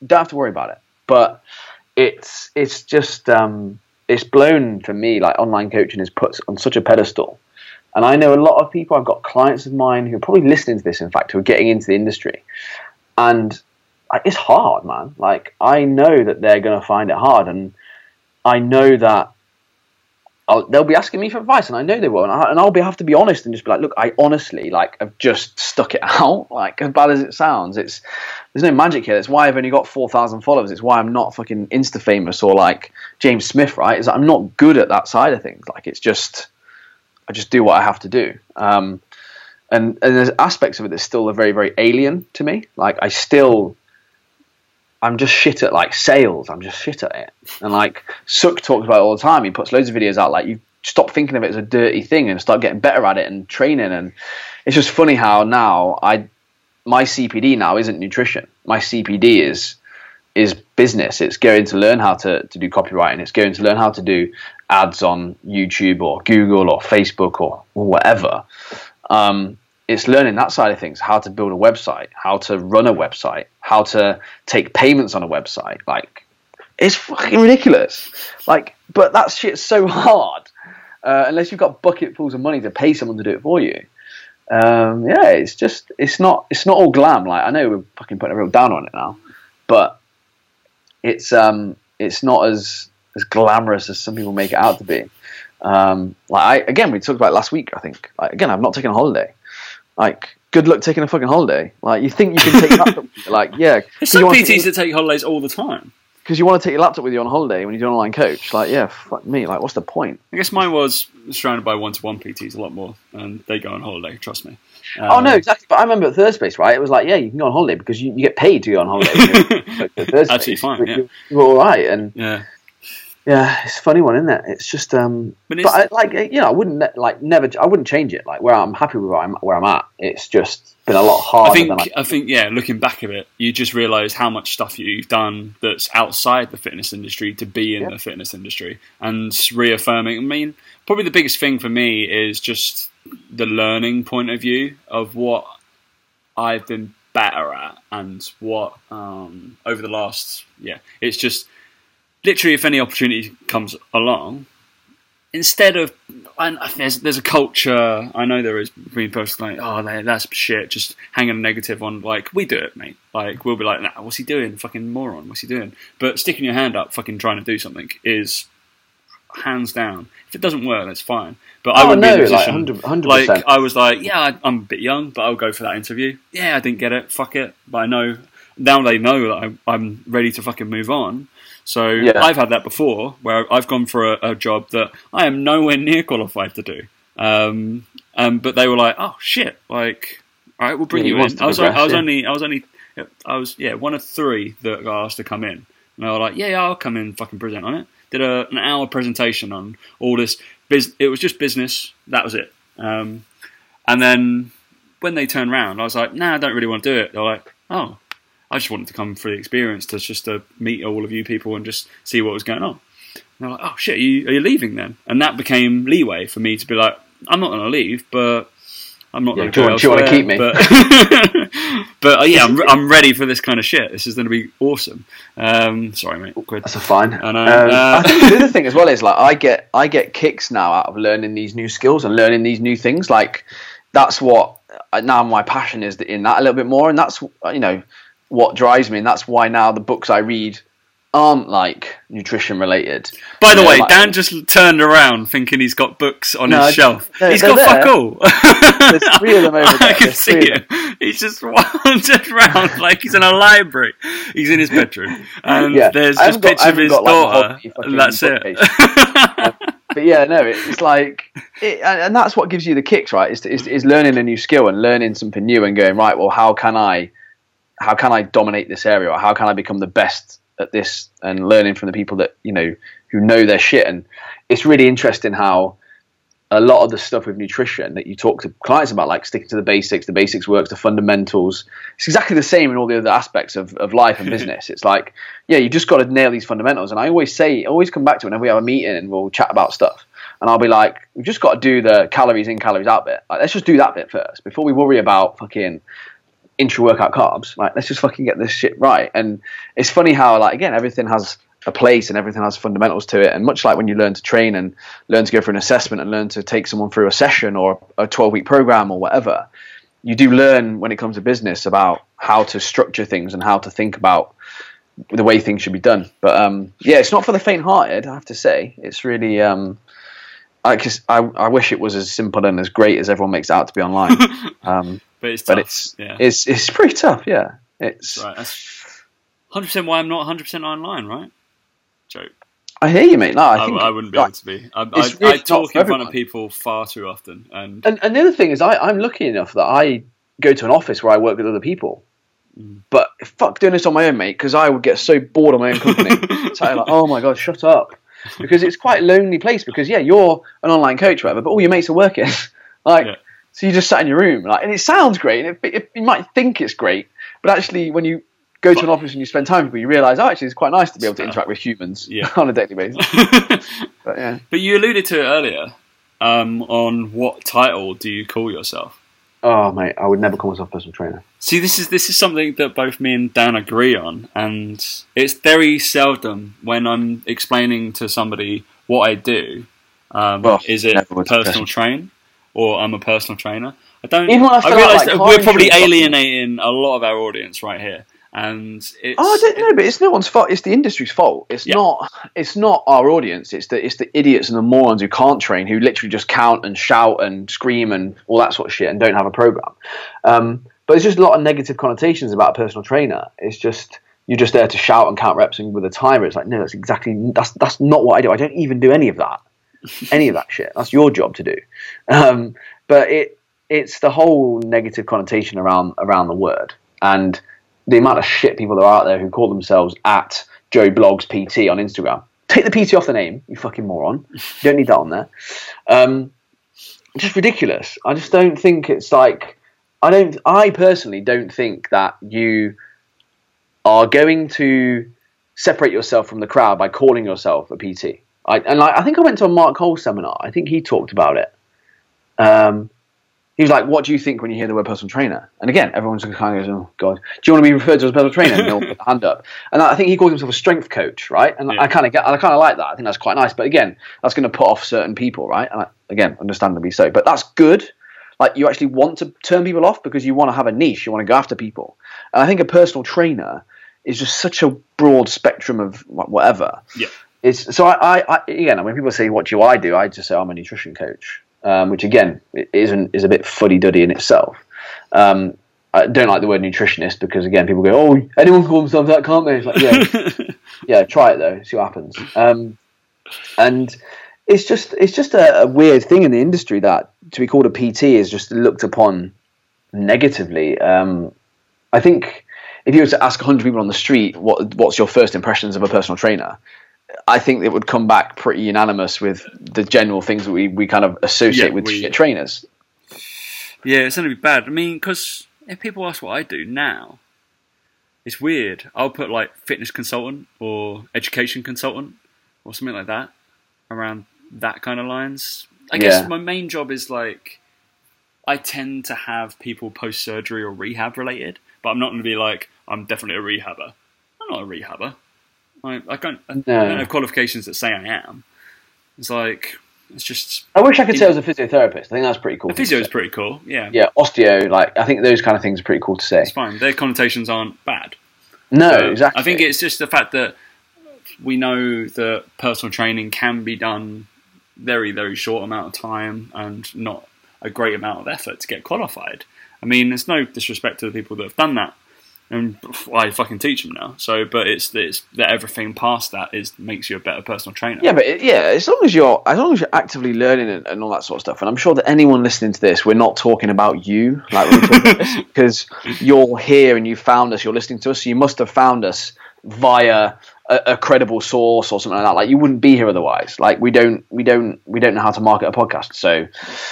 B: You don't have to worry about it. But it's it's just um, it's blown for me. Like online coaching is put on such a pedestal. And I know a lot of people. I've got clients of mine who are probably listening to this, in fact, who are getting into the industry, and it's hard, man. Like I know that they're going to find it hard, and I know that I'll, they'll be asking me for advice, and I know they will, and, I, and I'll be have to be honest and just be like, look, I honestly like I've just stuck it out. Like as bad as it sounds, it's there's no magic here. That's why I've only got four thousand followers. It's why I'm not fucking insta famous or like James Smith, right? Is I'm not good at that side of things. Like it's just I just do what I have to do. Um, and, and there's aspects of it that still are very very alien to me. Like I still I'm just shit at like sales. I'm just shit at it. And like Suk talks about it all the time. He puts loads of videos out like you stop thinking of it as a dirty thing and start getting better at it and training. And it's just funny how now I my CPD now isn't nutrition. My CPD is is business. It's going to learn how to, to do copywriting. It's going to learn how to do ads on YouTube or Google or Facebook or, or whatever. Um, it's learning that side of things how to build a website how to run a website how to take payments on a website. Like it's fucking ridiculous. Like but that shit's so hard uh, unless you've got bucketfuls of money to pay someone to do it for you. Um, yeah it's just it's not it's not all glam. Like i know we're fucking putting a real down on it now but it's um it's not as as glamorous as some people make it out to be. Um, like I, again we talked about last week i think. Like, again i've not taken a holiday like, good luck taking a fucking holiday. Like, you think you can take laptop with you? Like, yeah.
A: There's some PTs that take holidays all the time.
B: Because you want to take your laptop with you on holiday when you do an online coach. Like, yeah, fuck me. Like, what's the point?
A: I guess mine was surrounded by one-to-one PTs a lot more, and they go on holiday. Trust me.
B: Um, oh no, um, exactly. But I remember at Third Space, right? It was like, yeah, you can go on holiday because you, you get paid to go on holiday.
A: Absolutely fine. Yeah.
B: You're, you're all right, and yeah yeah, it's a funny one, isn't it? It's just, um, but, but I, like you know, I wouldn't like never, I wouldn't change it. Like where I'm happy with where I'm where I'm at. It's just been a lot harder.
A: I think, I, I think, yeah, looking back at it, you just realise how much stuff you've done that's outside the fitness industry to be in yeah. the fitness industry, and reaffirming. I mean, probably the biggest thing for me is just the learning point of view of what I've been better at and what um, over the last yeah, it's just literally, if any opportunity comes along, instead of and there's there's a culture I know there is between folks like oh that's shit just hanging a negative on like we do it mate. Like we'll be like nah what's he doing? Fucking moron what's he doing? But sticking your hand up fucking trying to do something is hands down. If it doesn't work that's fine. But oh, I would no, be in a position like, 100%, 100%. like I was like yeah I'm a bit young but I'll go for that interview. Yeah I didn't get it fuck it but I know now they know that I'm ready to fucking move on so yeah. I've had that before, where I've gone for a, a, job that I am nowhere near qualified to do. Um, um, but they were like, "Oh shit! Like, all right, we'll bring yeah, you in." I was, I was yeah. only, I was only, I was yeah, one of three that got asked to come in, and they were like, "Yeah, yeah I'll come in, fucking present on it." Did a, an hour presentation on all this. Biz- it was just business. That was it. Um, and then when they turned around, I was like, "Nah, I don't really want to do it." They're like, "Oh, I just wanted to come for the experience, to just to meet all of you people and just see what was going on. And they're like, oh shit, are you, are you leaving then? And that became leeway for me to be like, I'm not going to leave, but I'm not yeah, going to.
B: Do you want to keep me?
A: But, but uh, yeah, I'm, I'm ready for this kind of shit. This is going to be awesome. Um, sorry, mate. Awkward.
B: That's a fine. I know. Um, uh, I think the other thing as well is like I get I get kicks now out of learning these new skills and learning these new things. Like that's what uh, now my passion is in that a little bit more, and that's you know what drives me, and that's why now the books I read aren't like nutrition related.
A: By the way, like, Dan just turned around thinking he's got books on no, his shelf. He's got there. fuck all.
B: There's three of them over there. I
A: can see him. He's just wandered around like he's in a library. He's in his bedroom, and yeah. there's just pictures of his got, daughter. Like, and that's it.
B: but yeah, no, it's like, it, and that's what gives you the kicks, right? Is, is, is learning a new skill and learning something new and going right. Well, how can I how can I dominate this area or how can I become the best at this and learning from the people that you know who know their shit and it's really interesting how a lot of the stuff with nutrition that you talk to clients about, like sticking to the basics, the basics works, the fundamentals. It's exactly the same in all the other aspects of, of life and business. it's like, yeah, you just got to nail these fundamentals. And I always say, always come back to it whenever we have a meeting and we'll chat about stuff. And I'll be like, we've just got to do the calories in, calories out bit. Like, let's just do that bit first before we worry about fucking intra workout carbs. Like, let's just fucking get this shit right. And it's funny how, like, again, everything has a place and everything has fundamentals to it. And much like when you learn to train and learn to go for an assessment and learn to take someone through a session or a 12 week program or whatever, you do learn when it comes to business about how to structure things and how to think about the way things should be done. But um, yeah, it's not for the faint hearted, I have to say. It's really. Um, I, I, I wish it was as simple and as great as everyone makes it out to be online. Um,
A: but it's tough.
B: but it's,
A: yeah.
B: it's it's pretty tough, yeah. It's
A: right. That's 100% why I'm not 100% online, right? Joke.
B: I hear you, mate. No, I
A: I,
B: think
A: I wouldn't be
B: like,
A: able to be. I, I,
B: really
A: I talk in front of people far too often, and,
B: And, and the other thing is, I, I'm lucky enough that I go to an office where I work with other people.
A: Mm.
B: But fuck doing this on my own, mate, because I would get so bored of my own company. so I'm like, oh my god, shut up. Because it's quite a lonely place. Because yeah, you're an online coach, whatever, but all your mates are working. like,
A: Yeah.
B: So you just sat in your room, like, and it sounds great, and it, it, you might think it's great, but actually, when you go to an office and you spend time with people, you realise, oh, actually, it's quite nice to be able to interact with humans
A: Yeah.
B: on a daily basis. But yeah.
A: but you alluded to it earlier um, on what title do you call yourself?
B: Oh mate, I would never call myself a personal trainer.
A: See, this is this is something that both me and Dan agree on, and it's very seldom when I'm explaining to somebody what I do. Um,
B: Well,
A: is it personal
B: personal.
A: train or I'm a personal trainer? I don't.
B: Even I
A: I realise
B: like,
A: that we're probably alienating a lot of our audience right here, and it's.
B: Oh, I don't know, but it's no one's fault. It's the industry's fault. It's
A: Yeah.
B: not. It's not our audience. It's the it's the idiots and the morons who can't train, who literally just count and shout and scream and all that sort of shit, and don't have a program. Um, but it's just a lot of negative connotations about a personal trainer. It's just you're just there to shout and count reps and with a timer. It's like no, that's exactly that's that's not what I do. I don't even do any of that. Any of that shit. That's your job to do. Um, but it it's the whole negative connotation around around the word and the amount of shit people that are out there who call themselves at Joe Bloggs PT on Instagram. Take the PT off the name, you fucking moron. You don't need that on there. Um, just ridiculous. I just don't think it's like I don't. I personally don't think that you are going to separate yourself from the crowd by calling yourself a PT. I, and like, I think I went to a Mark Cole seminar. I think he talked about it. Um, he was like, "What do you think when you hear the word personal trainer?" And again, everyone's kind of goes, "Oh God, do you want to be referred to as a personal trainer?" And they'll put hand up. And I think he calls himself a strength coach, right? And
A: Yeah.
B: I kind of get, I kind of like that. I think that's quite nice. But again, that's going to put off certain people, right? And I, again, understandably so. But that's good. Like you actually want to turn people off because you want to have a niche. You want to go after people. And I think a personal trainer is just such a broad spectrum of whatever.
A: Yeah.
B: It's so I, I, I again when people say what do I do, I just say I'm a nutrition coach, um, which again isn't is a bit fuddy duddy in itself. Um, I don't like the word nutritionist because again people go, oh, anyone can call themselves that, can't they? It's like yeah, yeah, try it though, see what happens. Um, and it's just it's just a, a weird thing in the industry that to be called a PT is just looked upon negatively. Um, I think if you were to ask 100 people on the street what what's your first impressions of a personal trainer, I think it would come back pretty unanimous with the general things that we, we kind of associate
A: Yeah,
B: with
A: we-
B: trainers.
A: Yeah, it's going to be bad. I mean, because if people ask what I do now, it's weird. I'll put like fitness consultant or education consultant or something like that around that kind of lines. I guess my main job is like I tend to have people post surgery or rehab related, but I'm not going to be like I'm definitely a rehabber. I'm not a rehabber. I, I don't. I,
B: No.
A: I don't have qualifications that say I am. It's like it's just
B: I wish I could say I was a physiotherapist. I think that's pretty cool.
A: the physio is pretty cool. Yeah,
B: yeah, osteo, like I think those kind of things are pretty cool to say.
A: it's fine. Their connotations aren't bad.
B: No,
A: Uh,
B: exactly.
A: I think it's just the fact that we know that personal training can be done very, very short amount of time and not a great amount of effort to get qualified. I mean, there's no disrespect to the people that have done that, and I fucking teach them now. So, but it's it's that everything past that is makes you a better personal trainer.
B: Yeah, but it, yeah, as long as you're as long as you're actively learning and, and all that sort of stuff, and I'm sure that anyone listening to this, we're not talking about you, like when we talk about this, because you're here and you found us, you're listening to us, so you must have found us via a, a credible source or something like that. Like you wouldn't be here otherwise. Like we don't we don't we don't know how to market a podcast. So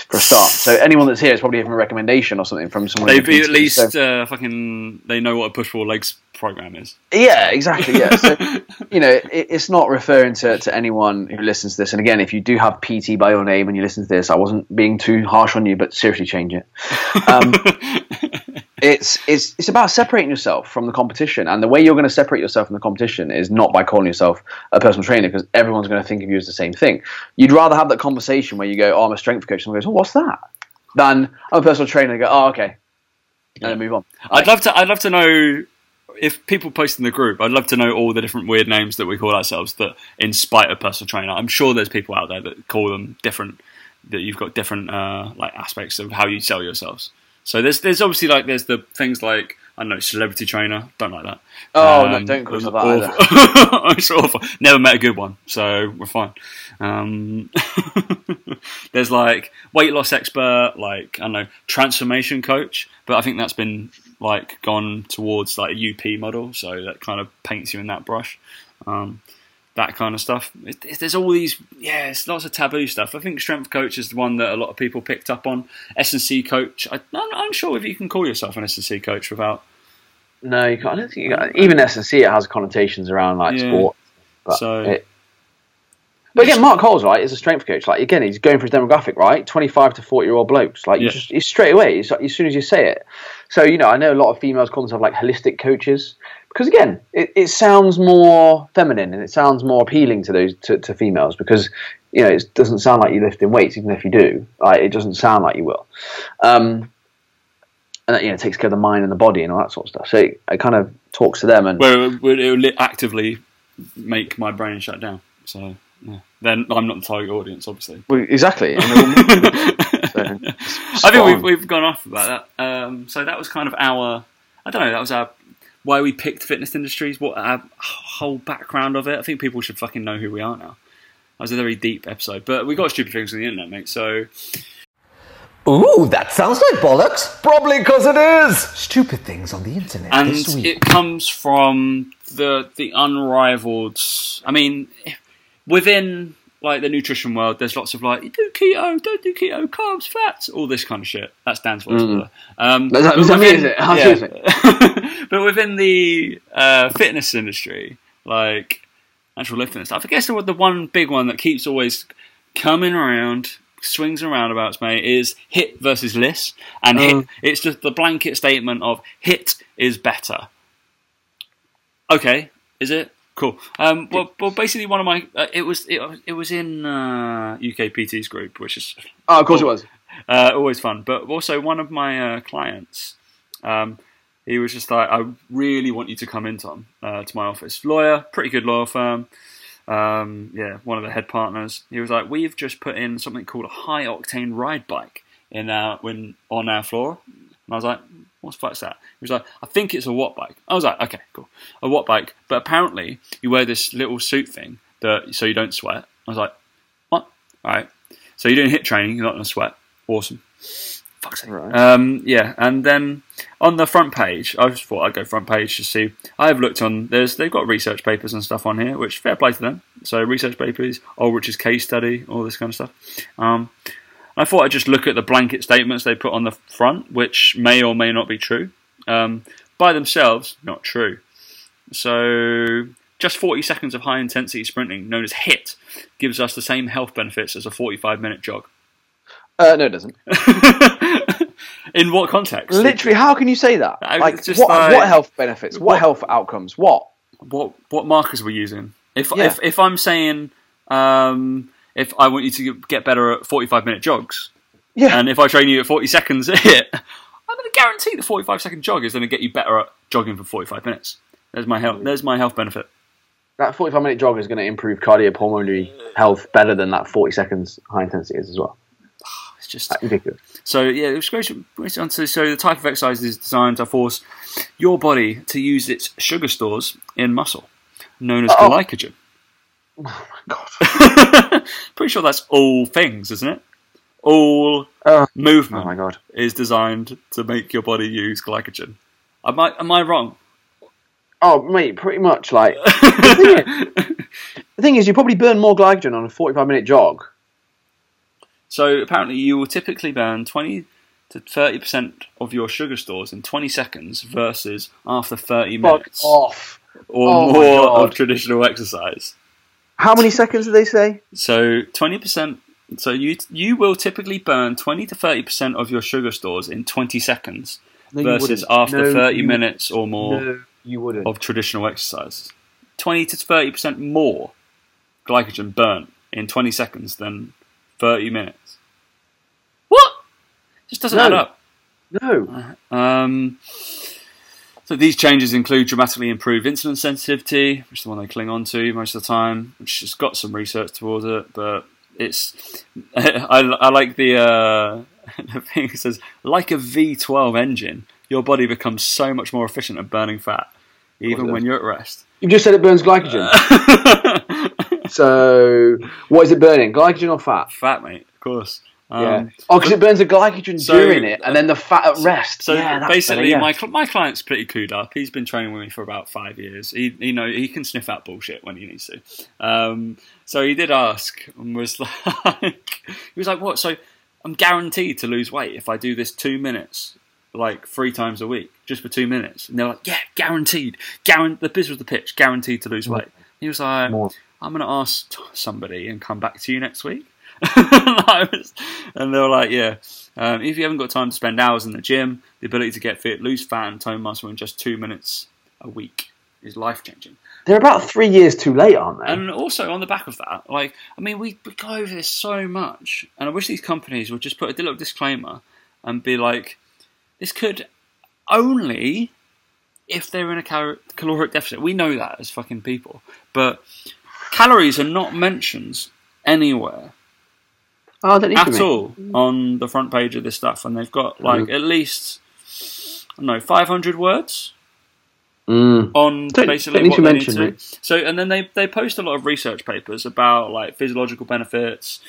B: for a start, so anyone that's here is probably having a recommendation or something from someone.
A: They've
B: the
A: at least
B: So-
A: uh, fucking they know what a push for legs program is.
B: yeah, exactly. Yeah. So you know, it, it's not referring to, to anyone who listens to this. And again, if you do have PT by your name and you listen to this, I wasn't being too harsh on you, but seriously change it. Um, it's it's it's about separating yourself from the competition, and the way you're going to separate yourself from the competition is not by calling yourself a personal trainer because everyone's going to think of you as the same thing. You'd rather have that conversation where you go, "Oh, I'm a strength coach," and someone goes, "Oh, what's that?" Than I'm a personal trainer and go, "Oh, okay," and then move on.
A: I'd love to. I'd love to know if people post in the group. I'd love to know all the different weird names that we call ourselves. That, in spite of personal trainer, I'm sure there's people out there that call them different. That you've got different uh, like aspects of how you sell yourselves. So there's there's obviously like there's the things like I don't know celebrity trainer. Don't like that.
B: Oh,
A: Um,
B: no, don't call
A: it
B: that either.
A: it's awful. Never met a good one, so we're fine. Um, there's like weight loss expert, like I don't know, transformation coach, but I think that's been like gone towards like a UP model, so that kind of paints you in that brush. Um, that kind of stuff. It, it- there's all these, yeah, it's lots of taboo stuff. I think strength coach is the one that a lot of people picked up on. S and C coach. I, I'm unsure if you can call yourself an S and C coach without.
B: No, you can't. I don't think you got, even S and C it has connotations around like
A: Yeah.
B: sport. But
A: So-
B: it, but again, Mark Coles, right, is a strength coach. Like again, he's going for his demographic, right? Twenty-five to forty-year-old blokes. Like you just, you straight away, like, as soon as you say it. So you know, I know a lot of females call themselves like holistic coaches because again, it, it sounds more feminine and it sounds more appealing to those to, to females because you know it doesn't sound like you're lifting weights, even if you do. Like it doesn't sound like you will. Um, and that you know takes care of the mind and the body and all that sort of stuff. So it, it kind of talks to them and
A: where it would, it would actively make my brain shut down. So yeah. then I'm not the target audience, obviously.
B: Well, exactly. And
A: I think we've, we've gone off about that. Um, so that was kind of our, I don't know, that was our why we picked fitness industries, what our whole background of it. I think people should fucking know who we are now. That was a very deep episode, but we got stupid things on the internet, mate. So
C: Ooh, that sounds like bollocks. Probably because it is. Stupid things on the internet
A: and
C: this week.
A: it comes from the the unrivaled. I mean, within like the nutrition world, there's lots of like do keto, don't do keto, carbs, fats, all this kind of shit. That's Dan's voice. the. Um,
B: that- me,
A: within-
B: is it? How
A: yeah. but within the uh, fitness industry, like natural lifting and stuff, I guess the, the one big one that keeps always coming around, swings and roundabouts, mate, is HIIT versus LISS. And HIIT, it's just the blanket statement of HIIT is better. Okay, is it? Cool. Um, well, well, basically, one of my uh, it was it, it was in uh, UK PT's group, which is
B: oh, of course it was.
A: uh, always fun. But also, one of my uh, clients, um, he was just like, "I really want you to come in, Tom, uh, to my office." Lawyer, pretty good law firm. Um, yeah, one of the head partners. He was like, "We've just put in something called a high octane ride bike in our when on our floor." And I was like, what the fuck's that?" He was like, "I think it's a watt bike." I was like, "Okay, cool, a watt bike." But apparently, you wear this little suit thing that so you don't sweat. I was like, "What?" All right. So you're doing hit training, you're not going to sweat. Awesome. Fuck's sake.
B: Right.
A: Um, yeah, and then on the front page, I just thought I'd go front page to see. I've looked on. There's they've got research papers and stuff on here, which fair play to them. So research papers, Ulrich's case study, all this kind of stuff. Um, I thought I'd just look at the blanket statements they put on the front, which may or may not be true. Um, by themselves, not true. So, just 40 seconds of high intensity sprinting, known as HIT, gives us the same health benefits as a 45 minute jog.
B: Uh, no, it doesn't.
A: In what context?
B: Literally, how can you say that?
A: I-
B: Like,
A: just
B: what,
A: like-
B: what health benefits? What,
A: What-
B: health outcomes? What?
A: What what markers we're using? If
B: Yeah.
A: if if I'm saying um, if I want you to get better at 45 minute jogs,
B: Yeah.
A: and if I train you at 40 seconds a HIIT, I'm going to guarantee the 45 second jog is going to get you better at jogging for 45 minutes. There's my health. There's my health benefit.
B: that 45 minute jog is going to improve cardiopulmonary health better than that 40 seconds high intensity is as well.
A: It's just
B: That's ridiculous.
A: So yeah, it was great. great on to- So the type of exercise is designed to force your body to use its sugar stores in muscle, known as
B: Oh.
A: glycogen.
B: God.
A: Pretty sure that's all things, isn't it? All
B: Uh, oh
A: movement
B: my God.
A: is designed to make your body use glycogen. Am I am I wrong?
B: Oh, mate, pretty much like. the, thing is, the thing is, you probably burn more glycogen on a 45 minute jog.
A: So apparently, you will typically burn 20 to 30% of your sugar stores in 20 seconds versus after 30
B: Fuck
A: minutes
B: off.
A: or
B: Oh
A: more of traditional exercise.
B: How many seconds do they say?
A: So 20%. So you you will typically burn 20 to 30% of your sugar stores in 20 seconds
B: No,
A: versus after
B: No,
A: 30 minutes or more
B: No, you wouldn't.
A: of traditional exercise. 20 to 30% more glycogen burnt in 20 seconds than 30 minutes. What? Just doesn't add up.
B: No.
A: Um, so these changes include dramatically improved insulin sensitivity, which is the one they cling on to most of the time, which has got some research towards it, but it's I, I like the uh, the thing that says like a V12 engine, your body becomes so much more efficient at burning fat, even when you're at rest.
B: You just said it burns glycogen. so, what is it burning? Glycogen or fat?
A: fat, mate, of course. Um,
B: yeah. Oh, because it burns the glycogen
A: so-
B: during it, and then the fat at rest.
A: So
B: yeah,
A: basically,
B: better, yeah.
A: my my client's pretty clued up. He's been training with me for about five years. He you know he can sniff out bullshit when he needs to. Um, so he did ask and was like, he was like, "What? So I'm guaranteed to lose weight if I do this two minutes, like three times a week, just for two minutes." And they're like, "Yeah, guaranteed. Guaran- The biz was the pitch. Guaranteed to lose weight." He was like,
B: More.
A: "I'm going to ask somebody and come back to you next week." Was- and they were like, "Yeah." Um, if you haven't got time to spend hours in the gym, the ability to get fit, lose fat, and tone muscle in just two minutes a week is life changing.
B: They're about three years too late, aren't they?
A: And also on the back of that, like I mean, we, we go over this so much, and I wish these companies would just put a little disclaimer and be like, "This could only if they're in a cal- caloric deficit." We know that as fucking people, but calories are not mentioned anywhere
B: oh, I don't need to
A: at
B: be.
A: all on the front page of this stuff, and they've got like at least I don't know 500 words
B: Mm.
A: on
B: Don't-
A: basically
B: don't
A: what
B: to
A: they
B: mention
A: need to. So, and then they they post a lot of research papers about like physiological benefits.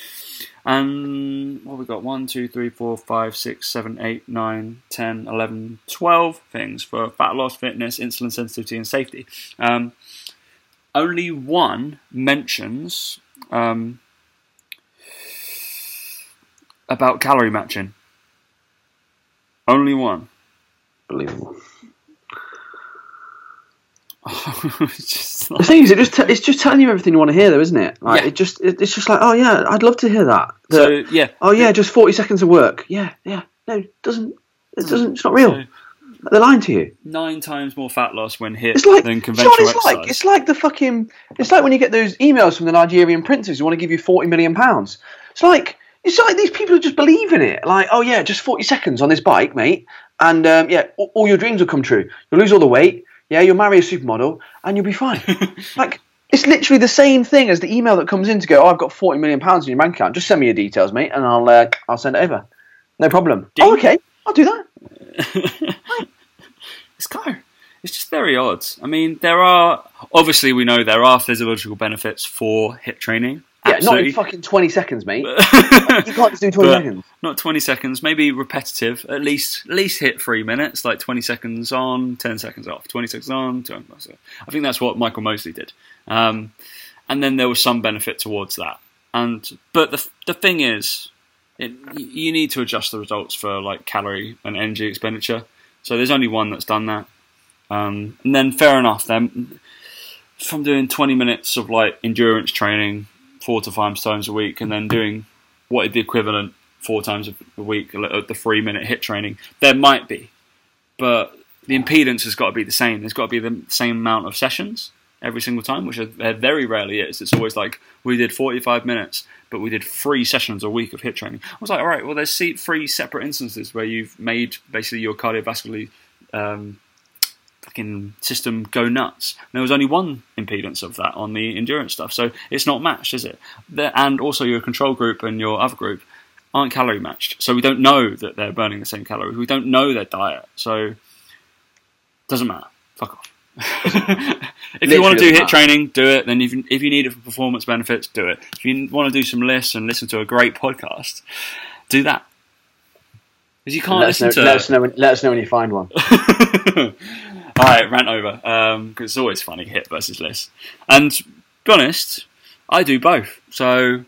A: And what we got? One, two, three, four, five, six, seven, eight, nine, ten, eleven, twelve things for fat loss, fitness, insulin sensitivity, and safety. Um, only one mentions um, about calorie matching. Only one.
B: Unbelievable.
A: It's just
B: The thing is, it just t- it's just telling you everything you want to hear, though, isn't it? Like
A: Yeah.
B: it just it, it's just like, oh yeah, I'd love to hear that. That-
A: so yeah,
B: oh yeah, just forty seconds of work. Yeah, yeah. No, it doesn't. It mm. doesn't. It's not real.
A: So-
B: They're lying to you.
A: nine times more fat loss when hit
B: It's like
A: than
B: do you know
A: conventional
B: it's
A: exercise.
B: like? It's like the fucking. It's like when you get those emails from the Nigerian princes who want to give you forty million pounds. It's like it's like these people who just believe in it. Like, oh yeah, just forty seconds on this bike, mate, and um, yeah, all, all your dreams will come true. You'll lose all the weight. Yeah, you'll marry a supermodel, and you'll be fine. like. It's literally the same thing as the email that comes in to go, "Oh, I've got forty million pounds in your bank account. Just send me your details, mate, and I'll uh, I'll send it over. No problem.
A: Ding.
B: Oh, okay, I'll do that.
A: it's kind of, it's just very odd. I mean, there are obviously we know there are physiological benefits for HIIT training.
B: Yeah, not in fucking twenty seconds, mate. you can't just do twenty
A: But
B: seconds.
A: not 20 seconds, maybe repetitive. At least, at least hit three minutes, like 20 seconds on, 10 seconds off, 20 seconds on. 20 seconds off. I think that's what Michael Mosley did. Um, and then there was some benefit towards that. And but the the thing is, it, you need to adjust the results for like calorie and energy expenditure. So there's only one that's done that. Um, and then fair enough. Then from doing 20 minutes of like endurance training four to five times a week, and then doing what the equivalent four times a week at the three minute HIIT training, there might be, but the impedance has got to be the same. There's got to be the same amount of sessions every single time, which there very rarely is. It's always like we did 45 minutes, but we did three sessions a week of HIIT training. I was like, all right, well, there's three separate instances where you've made basically your cardiovascular um, fucking system go nuts. And there was only one impedance of that on the endurance stuff, so it's not matched, is it? And also your control group and your other group aren't calorie matched, so we don't know that they're burning the same calories. We don't know their diet, so doesn't matter. Fuck off. if you want to do
B: HIIT
A: training, do it. Then if you, if you need it for performance benefits, do it. If you want to do some lists and listen to a great podcast, do that. Because you can't
B: Let us, know,
A: listen to
B: let, us know when, let us know when you find one.
A: All right, rant over. Because it's always funny, HIIT versus LISS. And to be honest, I do both. So,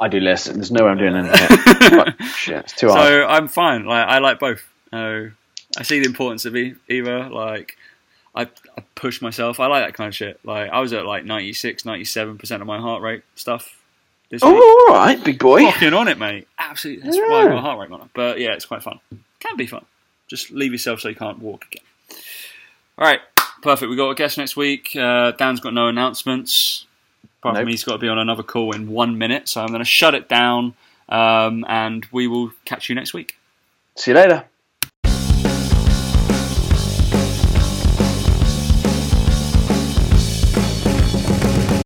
B: I do LISS. and There's no way I'm doing anything. But, shit, it's too hard.
A: so I'm fine. Like I like both. Uh, I see the importance of e- either. Like I, I push myself. I like that kind of shit. Like I was at like 96, 97 percent of my heart rate stuff this week.
B: Oh, all right, big boy.
A: Fucking on it, mate. Absolutely. That's why I got a heart rate monitor. But yeah, it's quite fun. Can be fun. Just leave yourself so you can't walk again. All right, perfect. We got a guest next week. Uh, Dan's got no announcements. Apart from he's got to be on another call in one minute, so I'm going to shut it down. Um, and we will catch you next week.
B: See you later.